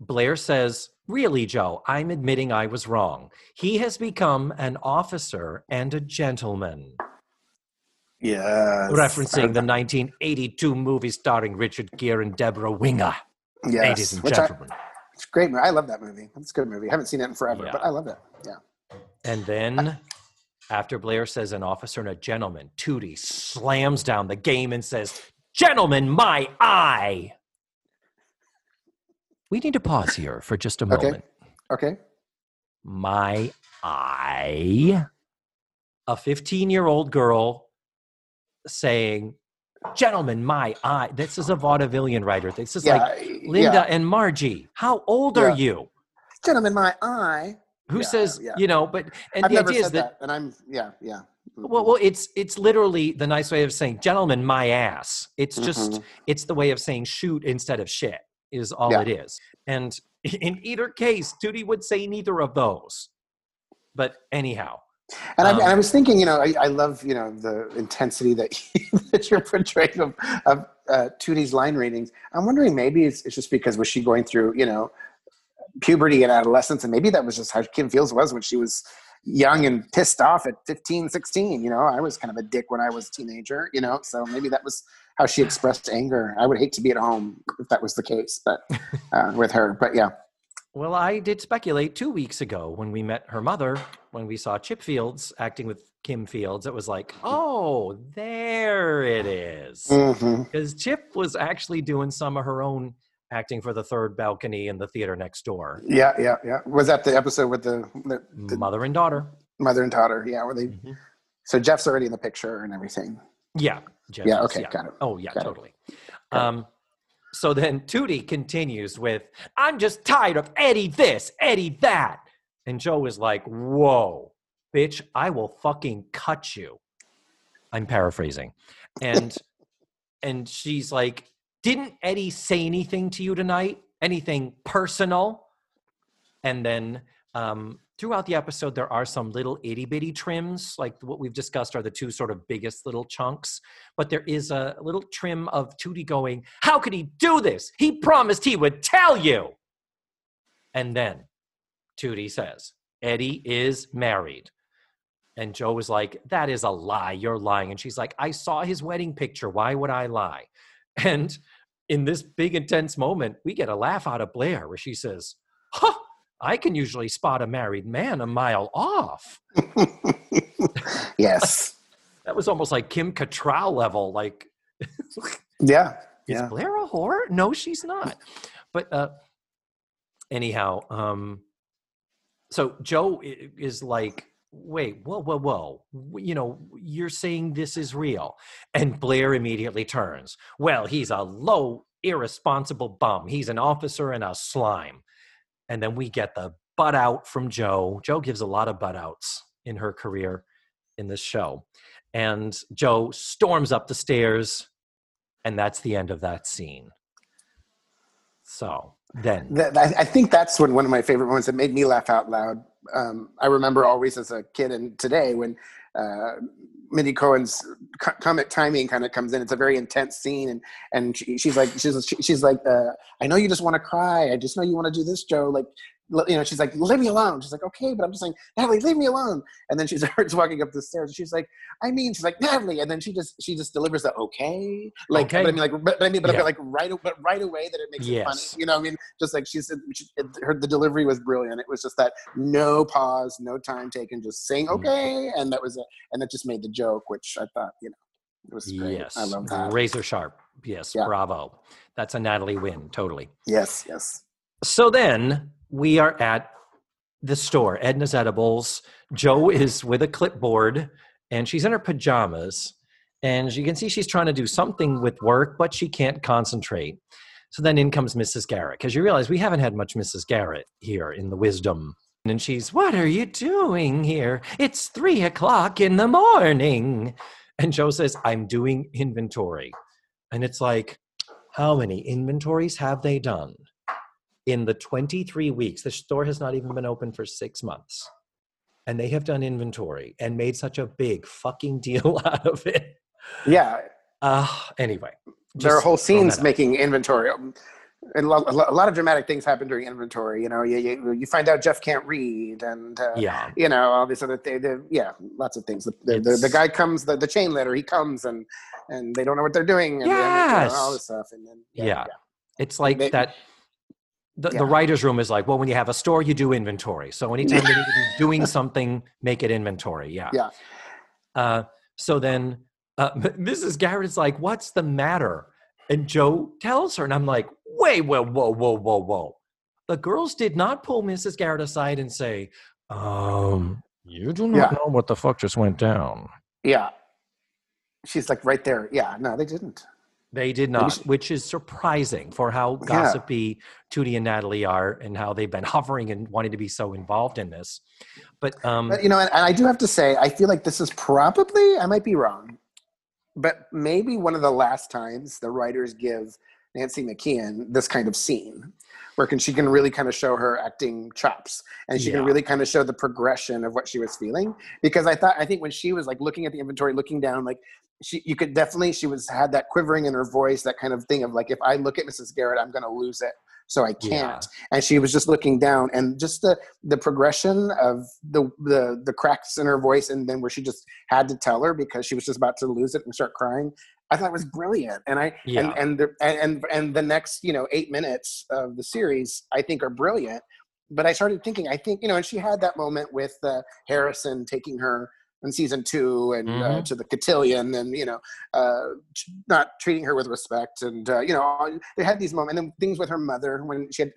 Blair says, Really, Joe, I'm admitting I was wrong. He has become an officer and a gentleman. Yeah. Referencing the (laughs) 1982 movie starring Richard Gere and Debra Winger. yes. Ladies and Which I- it's great movie. I love that movie. It's a good movie. I haven't seen it in forever, Yeah. but I love it. Yeah. And then, after Blair says an officer and a gentleman, Tootie slams down the game and says, Gentlemen, my eye. We need to pause here for just a Okay. moment. Okay. My eye. A 15 year old girl saying, Gentlemen, my eye. This is a vaudevillian writer. This is Yeah. like Linda yeah. and Margie. How old Yeah. are you? Gentlemen, my eye. Who Yeah, says yeah. you know? But and I've the idea is that, that, and I'm yeah, yeah. well, well, it's it's literally the nice way of saying gentlemen, my ass. It's just Mhm. it's the way of saying shoot instead of shit is all Yeah. it is. And (laughs) in either case, Tootie would say neither of those. But anyhow, And, I, Um, and I was thinking, you know, I, I love, you know, the intensity that, (laughs) that you're portraying of, of uh, Tootie's line readings. I'm wondering maybe it's, it's just because was she going through, you know, puberty and adolescence, and maybe that was just how Kim Fields was when she was young and pissed off at 15, 16. You know, I was kind of a dick when I was a teenager, you know, so maybe that was how she expressed anger. I would hate to be at home if that was the case, but (laughs) uh, with her. But yeah, well, I did speculate two weeks ago when we met her mother, when we saw Chip Fields acting with Kim Fields. It was like, oh, there it is. hmm because Chip was actually doing some of her own acting for the third balcony in the theater next door. yeah, yeah, yeah. Was that the episode with the, the, the Mother and daughter. mother and daughter? Yeah, where they Mhm. So Jeff's already in the picture and everything. Yeah. Jeff Yeah, is, okay, got it. Oh, yeah, Got totally. Um, so then Tootie continues with, I'm just tired of Eddie this, Eddie that. And Joe is like, whoa, bitch, I will fucking cut you. I'm paraphrasing. And and she's like, didn't Eddie say anything to you tonight? Anything personal? And then um, throughout the episode, there are some little itty bitty trims, like what we've discussed are the two sort of biggest little chunks. But there is a little trim of Tootie going, How could he do this? He promised he would tell you. And then Tootie says, Eddie is married. And Joe was like, That is a lie. You're lying. And she's like, I saw his wedding picture. Why would I lie? And in this big, intense moment, we get a laugh out of Blair where she says, Huh, I can usually spot a married man a mile off. (laughs) yes. (laughs) That was almost like Kim Cattrall level. Like, (laughs) Yeah. is Yeah. Blair a whore? No, she's not. But uh, anyhow, um, so Joe is like, wait, whoa, whoa, whoa. You know, you're saying this is real. And Blair immediately turns. Well, he's a low, irresponsible bum. He's an officer and a slime. And then we get the butt out from Joe. Joe gives a lot of butt outs in her career in this show. And Joe storms up the stairs, and that's the end of that scene. So then, I, think that's when one of my favorite moments that made me laugh out loud. Um, I remember always as a kid and today when uh, Mindy Cohn's co- comic timing kind of comes in. It's a very intense scene, and and she, she's like she's she's like uh, I know you just want to cry. I just know you want to do this, Joe. Like you know, she's like leave me alone. She's like okay, but I'm just saying Natalie, leave me alone. And then she (laughs) starts walking up the stairs. And she's like I mean, she's like Natalie, and then she just she just delivers the okay. Like Okay. but I mean like but, I mean but, Yeah. like right but right away that it makes it funny. You know, I mean just like she said she, it, her the delivery was brilliant. It was just that no pause, no time taken, just saying okay, and that was it. And that just made the joke, which I thought you know it was great. yes, I love that. razor sharp. Yes, Yeah. bravo. That's a Natalie win, totally. Yes, yes. So then we are at the store, Edna's Edibles. Joe is with a clipboard and she's in her pajamas. And you can see she's trying to do something with work, but she can't concentrate. So then in comes Mrs. Garrett, because you realize we haven't had much Mrs. Garrett here in the wisdom. And she's, What are you doing here? It's three o'clock in the morning. And Joe says, I'm doing inventory. And it's like, how many inventories have they done? In the 23 weeks, the store has not even been open for six months. And they have done inventory and made such a big fucking deal (laughs) out of it. Yeah, Uh, anyway. there are whole scenes making inventory. And a lot, a lot- a lot of dramatic things happen during inventory. You know, you, you, you find out Jeff can't read, and uh, Yeah. you know all these other things. Yeah, lots of things. The, the, the, the guy comes, the, the chain letter, he comes, and and they don't know what they're doing, and, Yes. all this stuff. And then Yeah. It's like that. The, Yeah. the writer's room is like, well, when you have a store, you do inventory. So anytime you need to be (laughs) doing something, make it inventory. Yeah. Yeah. Uh, so then uh, (laughs) Mrs. Garrett is like, what's the matter? And Joe tells her, and I'm like, wait, whoa, whoa, whoa, whoa, whoa. The girls did not pull Mrs. Garrett aside and say, um, you do not Yeah. know what the fuck just went down. yeah. She's like right there. Yeah, no, they didn't. They did not, which is surprising for how Yeah. gossipy Tootie and Natalie are and how they've been (laughs) hovering and wanting to be so involved in this. But um But you know, and, and I do have to say, I feel like this is probably, I might be wrong, but maybe one of the last times the writers give Nancy McKeon this kind of scene where can, she can really kind of show her acting chops and she Yeah. can really kind of show the progression of what she was feeling. Because I thought, I think when she was like looking at the inventory, looking down, like she, you could definitely, she was had that quivering in her voice, that kind of thing of like, if I look at Mrs. Garrett, I'm going to lose it. So I can't. And she was just looking down and just the, the progression of the, the the cracks in her voice and then where she just had to tell her because she was just about to lose it and start crying i thought it was brilliant and i Yeah. and and the, and and and the next you know eight minutes of the series i think are brilliant but i started thinking i think you know and she had that moment with uh, harrison taking her in season two and uh, Mhm. to the cotillion and you know uh, not treating her with respect and uh, you know they had these moments and then things with her mother when she had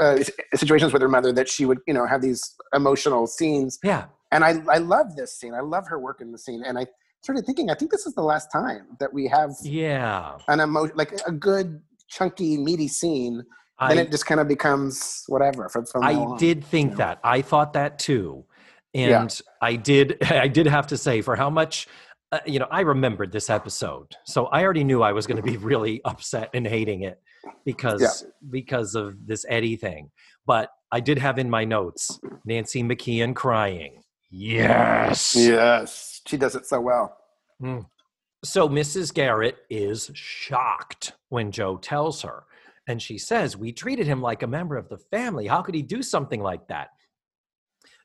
uh, situations with her mother that she would you know have these emotional scenes yeah. and I I love this scene. I love her work in the scene, and I started thinking I think this is the last time that we have Yeah. an emo like a good chunky meaty scene. I then it just kind of becomes whatever from from I did think know? that. I thought that too. Yeah. And I did (laughs) I did have to say for how much uh, you know, I remembered this episode. So I already knew I was going to be (laughs) really upset and hating it because because of this Eddie thing. But I did have in my notes Nancy McKeon crying. Yes. Yes, she does it so well. So Mrs. Garrett is shocked when Joe tells her. And she says, We treated him like a member of the family. How could he do something like that?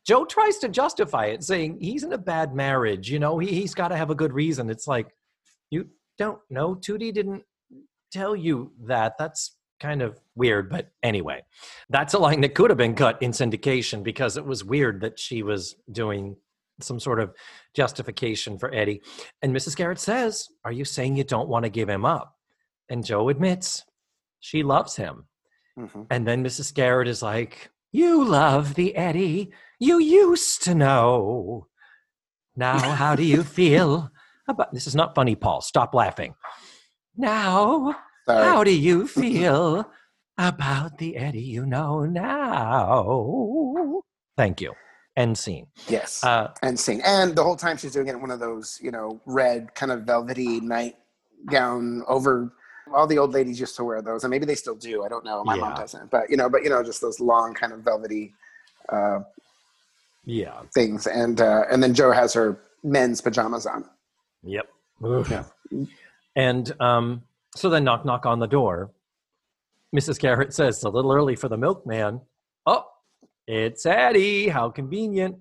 Joe tries to justify it, saying he's in a bad marriage. You know, he, he's got to have a good reason. It's like, you don't know. Tootie didn't tell you that. That's kind of weird. But anyway, that's a line that could have been cut in syndication because it was weird that she was doing some sort of justification for Eddie. And Mrs. Garrett says, Are you saying you don't want to give him up? And Joe admits she loves him. Mhm. And then Mrs. Garrett is like, You love the Eddie you used to know. Now, how do you feel about this? Is not funny, Paul. Stop laughing. Now, Sorry. how do you feel about the Eddie you know now? Thank you. End scene. Yes, Uh, and sing. And the whole time she's doing it in one of those, you know, red kind of velvety nightgown over. All the old ladies used to wear those, and maybe they still do. I don't know. My mom doesn't, but you know, but you know, just those long kind of velvety uh, yeah. things. And uh, and then Joe has her men's pajamas on. Yep. Yeah. And um, so then knock knock on the door. Mrs. Garrett says, "It's a little early for the milkman." Oh, it's Addie. How convenient.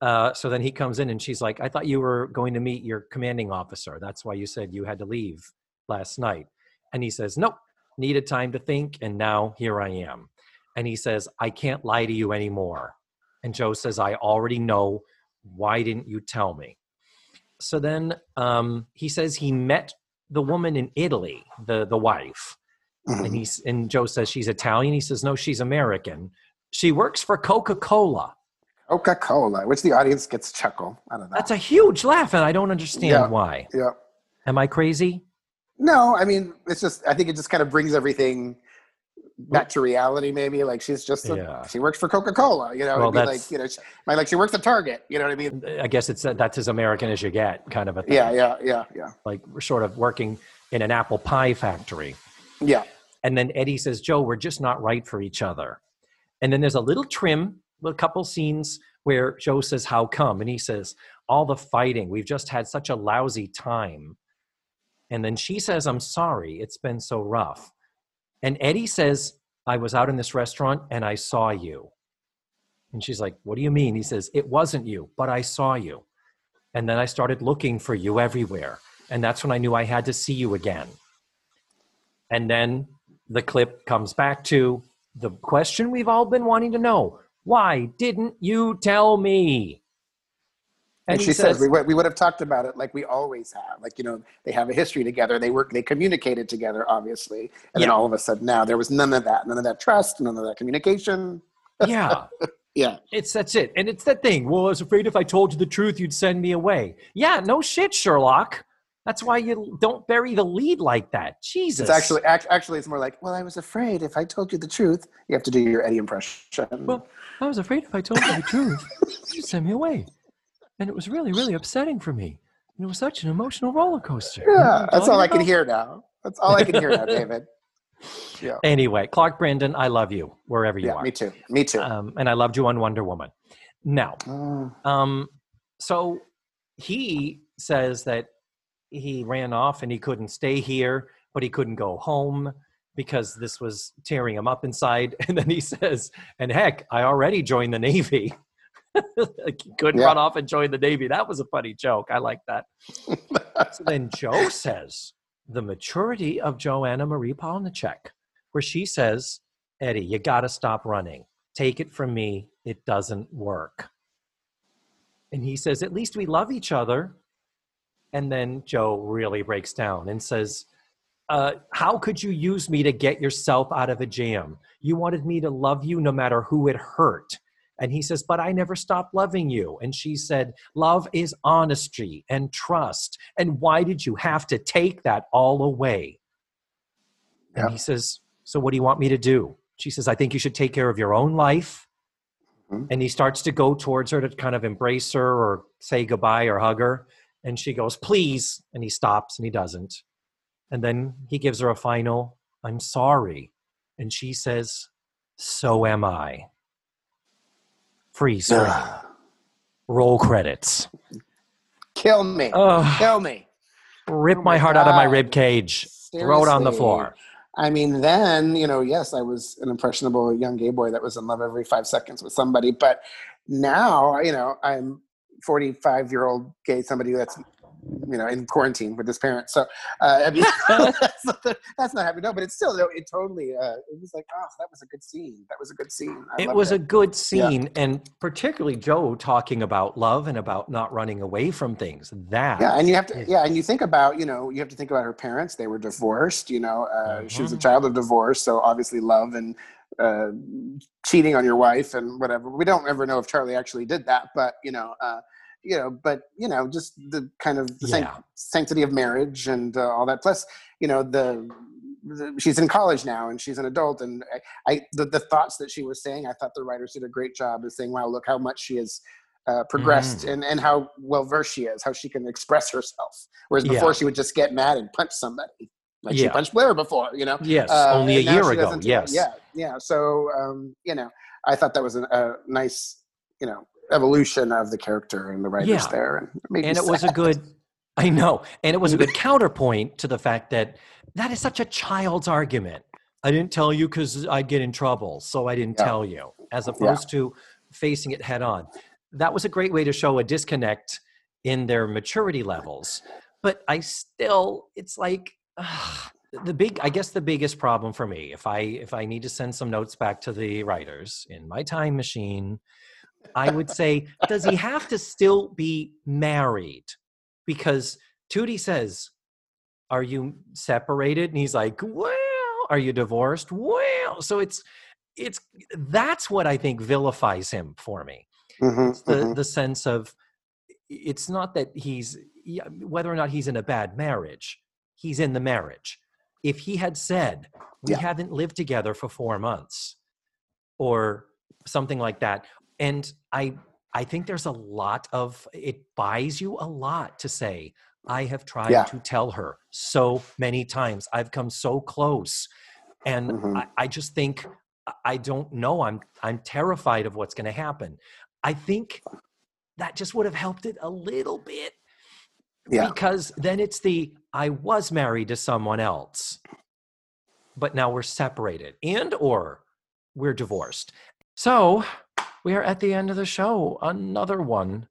Uh, so then he comes in and she's like, "I thought you were going to meet your commanding officer. That's why you said you had to leave last night." And he says, "Nope. Needed time to think, and now here I am." And he says, "I can't lie to you anymore." And Joe says, "I already know. Why didn't you tell me?" so then um, he says he met the woman in Italy, the the wife, and Mhm. he's and Joe says she's Italian. He says no, she's American. She works for Coca Cola. Coca Cola, which the audience gets chuckle. I don't know. That's a huge laugh, and I don't understand Yeah. why. yeah. Am I crazy? No, I mean, it's just. I think it just kind of brings everything back to reality. Maybe like she's just. A, Yeah. She works for Coca Cola. You know, Well, it'd that's- like you know, she, like she works at Target. You know what I mean? I guess it's uh, that's as American as you get, kind of a thing. Yeah, yeah, yeah, yeah, Like we're sort of working in an apple pie factory. yeah. And then Eddie says, Joe, we're just not right for each other. And then there's a little trim, a couple scenes where Joe says, How come? And he says, All the fighting. We've just had such a lousy time. And then she says, I'm sorry. It's been so rough. And Eddie says, I was out in this restaurant and I saw you. And she's like, What do you mean? He says, It wasn't you, but I saw you. And then I started looking for you everywhere. And that's when I knew I had to see you again. And then the clip comes back to the question we've all been wanting to know why didn't you tell me? And, he she says, we, would- we would have talked about it like we always have. Like, you know, they have a history together. They work, they communicated together, obviously. And then all of a sudden now there was none of that, none of that trust, none of that communication. yeah, (laughs) Yeah. it's that's it. And it's that thing. Well, I was afraid if I told you the truth, you'd send me away. Yeah, no shit, Sherlock. That's why you don't bury the lead like that. Jesus. It's actually act, actually it's more like, well, I was afraid if I told you the truth, you have to do your Eddie impression. Well, I was afraid if I told you the truth, you'd send me away. And it was really, really upsetting for me. And it was such an emotional roller coaster. You know what yeah, that's all talking I can hear now. That's all I can hear now, (laughs) David. Yeah, Anyway, Clark Brandon, I love you wherever you yeah, are. me too. Me too. Um, and I loved you on Wonder Woman. Now, Oh, Um, so he says that he ran off and he couldn't stay here, but he couldn't go home because this was tearing him up inside. (laughs) And then he says, and heck, I already joined the Navy. (laughs) like he couldn't Yeah. run off and join the Navy. That was a funny joke. I like that. (laughs) so then Jo says, the maturity of Joanna Marie Polniaczek, where she says, Eddie, you got to stop running. Take it from me, it doesn't work. And he says, At least we love each other. And then Jo really breaks down and says, uh, How could you use me to get yourself out of a jam? You wanted me to love you no matter who it hurt. And he says, But I never stopped loving you. And she said, Love is honesty and trust. And why did you have to take that all away? And he says, So what do you want me to do? She says, I think you should take care of your own life. Mhm. And he starts to go towards her to kind of embrace her or say goodbye or hug her. And she goes, Please. And he stops and he doesn't. And then he gives her a final, I'm sorry. And she says, So am I. Freeze frame. (sighs) Roll credits. Kill me. Oh, Kill me. rip oh my my heart out of my rib cage. Throw it on the floor. I mean, then, you know, yes, I was an impressionable young gay boy that was in love every five seconds with somebody. But now, you know, I'm 45 year old gay, somebody that's, you know, in quarantine with his parents. So, uh, I mean, (laughs) (laughs) that's, not, that's not happening. No, but it's still, no, it totally, uh, it was like, oh, that was a good scene. That was a good scene. I it was a good scene and particularly joe talking about love and about not running away from things that Yeah, and you have to. Yeah, and you think about, you know, you have to think about her parents. They were divorced. You know, uh, she was a Mhm. child of divorce, so obviously love and uh, cheating on your wife and whatever. We don't ever know if Charlie actually did that, but you know, uh, you know, but you know, just the kind of the sanct- Yeah. sanctity of marriage and uh, all that. Plus, you know, the, the she's in college now and she's an adult, and I, I the, the thoughts that she was saying, I thought the writers did a great job of saying, "Wow, look how much she has." Uh, progressed Mm. and, and how well versed she is, how she can express herself. Whereas before Yeah. she would just get mad and punch somebody, like she punched Blair before, you know. yes Uh, only a year ago doesn't do that. yes Yeah, yeah. So um, you know, I thought that was an, a nice, you know, evolution of the character and the writers Yeah. there, and it, and it was a good i know and it was a good (laughs) counterpoint to the fact that that is such a child's argument. I didn't tell you because i'd get in trouble so i didn't Yeah. tell you as opposed to facing it head on. That was a great way to show a disconnect in their maturity levels. But i still it's like the big i guess the biggest problem for me if i if i need to send some notes back to the writers in my time machine i would say does he have to still be married because Tootie says, Are you separated? And he's like, Well, are you divorced? Well, so it's it's that's what I think vilifies him for me. Mhm, It's the mhm. the sense of it's not that he's whether or not he's in a bad marriage, he's in the marriage. If he had said, We Yeah. haven't lived together for four months, or something like that, and I I think there's a lot of it buys you a lot to say, I have tried Yeah. to tell her so many times. I've come so close. And Mhm. I, I just think I- don't know. I'm I'm terrified of what's gonna happen. I think that just would have helped it a little bit. Yeah. Because then it's the I was married to someone else, but now we're separated and or we're divorced. So we are at the end of the show. Another one.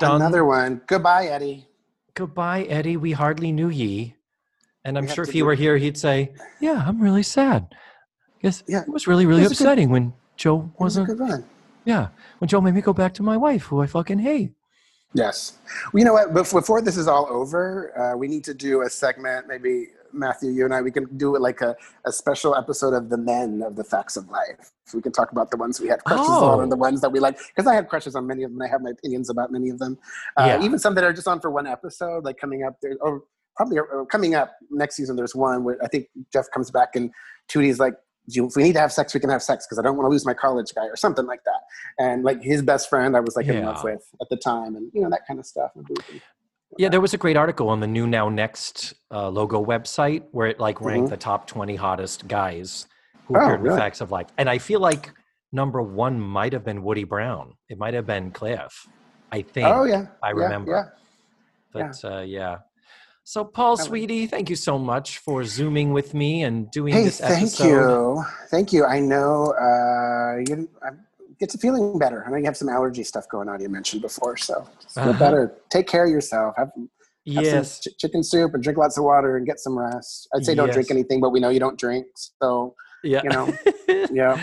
Done. Another one. Goodbye, Eddie. Goodbye, Eddie. We hardly knew ye. And I'm We sure if he were here, he'd say, Yeah, I'm really sad. Because Yeah. it was really, really was a good- upsetting when Jo was wasn't. good run. Yeah, when Jo made me go back to my wife, who I fucking hate. Yes. Well, you know what? Before this is all over, uh, we need to do a segment. Maybe Matthew, you and I, we can do it like a, a special episode of the men of the facts of life. We can talk about the ones we had crushes on and the Oh. ones that we like. Because I had crushes on many of them. I have my opinions about many of them. Uh, Yeah. Even some that are just on for one episode, like coming up there. Or probably uh, coming up next season. There's one where I think Jeff comes back and Tootie's like, if we need to have sex, we can have sex because I don't want to lose my college guy or something like that. And like his best friend, I was like in love with at the time, and you know that kind of stuff. Yeah, there was a great article on the new Now Next uh, logo website where it like ranked Mhm. the top 20 hottest guys who Oh, appeared with really? Facts of Life. And I feel like number one might have been Woody Brown. It might have been Cliff. I think. Oh yeah, I remember. Yeah. But yeah. Uh, yeah. So, Paul, sweetie, thank you so much for zooming with me and doing Hey, this thank episode. you, thank you. I know uh, you. I get to feeling better. I know you have some allergy stuff going on. You mentioned before, so feel Uh-huh. better. Take care of yourself. Have, have Yes. some ch- chicken soup and drink lots of water and get some rest. I'd say don't drink anything, but we know you don't drink, so Yeah. you know, (laughs) yeah.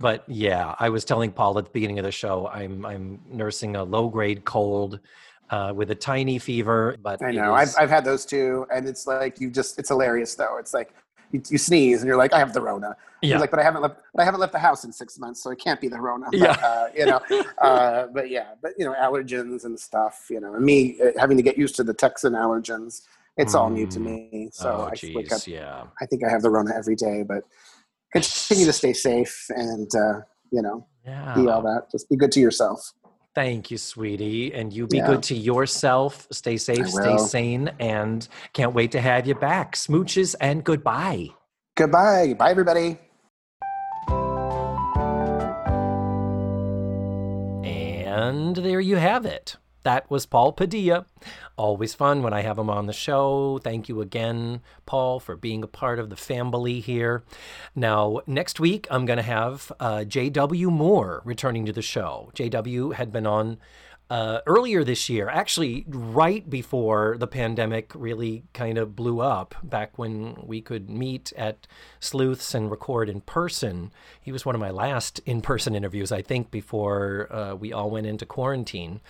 But yeah, I was telling Paul at the beginning of the show, I'm I'm nursing a low grade cold uh, with a tiny fever. But I know. I've I've had those too, and it's like you just it's hilarious though. It's like you, you sneeze and you're like, I have the Rona. yeah. You're like, but I haven't left. But I haven't left the house in six months, so it can't be the Rona. But, Yeah. uh, you know. Uh, but yeah, but you know, allergens and stuff. You know, and me uh, having to get used to the Texan allergens. It's all new to Mm. me. So oh, I wake up. yeah. I think I have the Rona every day, but continue to stay safe and uh, you know, be all that. Just be good to yourself. Thank you, sweetie. And you be Yeah. good to yourself. Stay safe, stay sane, and can't wait to have you back. Smooches and goodbye. Goodbye. Bye, everybody. And there you have it. That was Paul Padilla. Always fun when I have him on the show. Thank you again, Paul, for being a part of the family here. Now, next week, I'm going to have uh, J.W. Moore returning to the show. J.W. had been on uh, earlier this year, actually, right before the pandemic really kind of blew up, back when we could meet at Sleuths and record in person. He was one of my last in person interviews, I think, before uh, we all went into quarantine.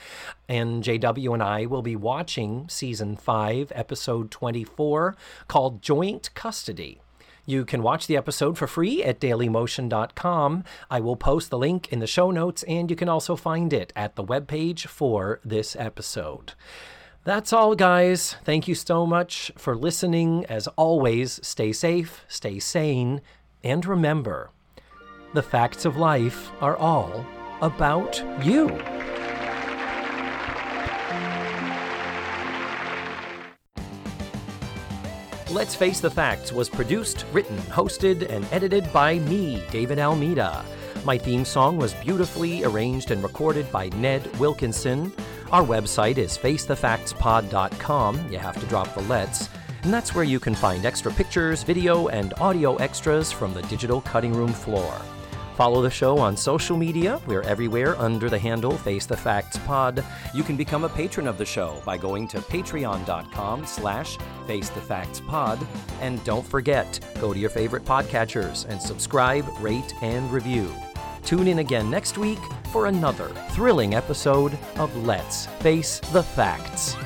And JW and I will be watching season 5, episode 24, called Joint Custody. You can watch the episode for free at dailymotion.com. I will post the link in the show notes, and you can also find it at the webpage for this episode. That's all, guys. Thank you so much for listening. As always, stay safe, stay sane, and remember the facts of life are all about you. Let's Face the Facts was produced, written, hosted, and edited by me, David Almeida. My theme song was beautifully arranged and recorded by Ned Wilkinson. Our website is facethefactspod.com. You have to drop the let's. And that's where you can find extra pictures, video, and audio extras from the digital cutting room floor. Follow the show on social media. We're everywhere under the handle Face the Facts Pod. You can become a patron of the show by going to patreon.com slash Face the Facts Pod. And don't forget, go to your favorite podcatchers and subscribe, rate, and review. Tune in again next week for another thrilling episode of Let's Face the Facts.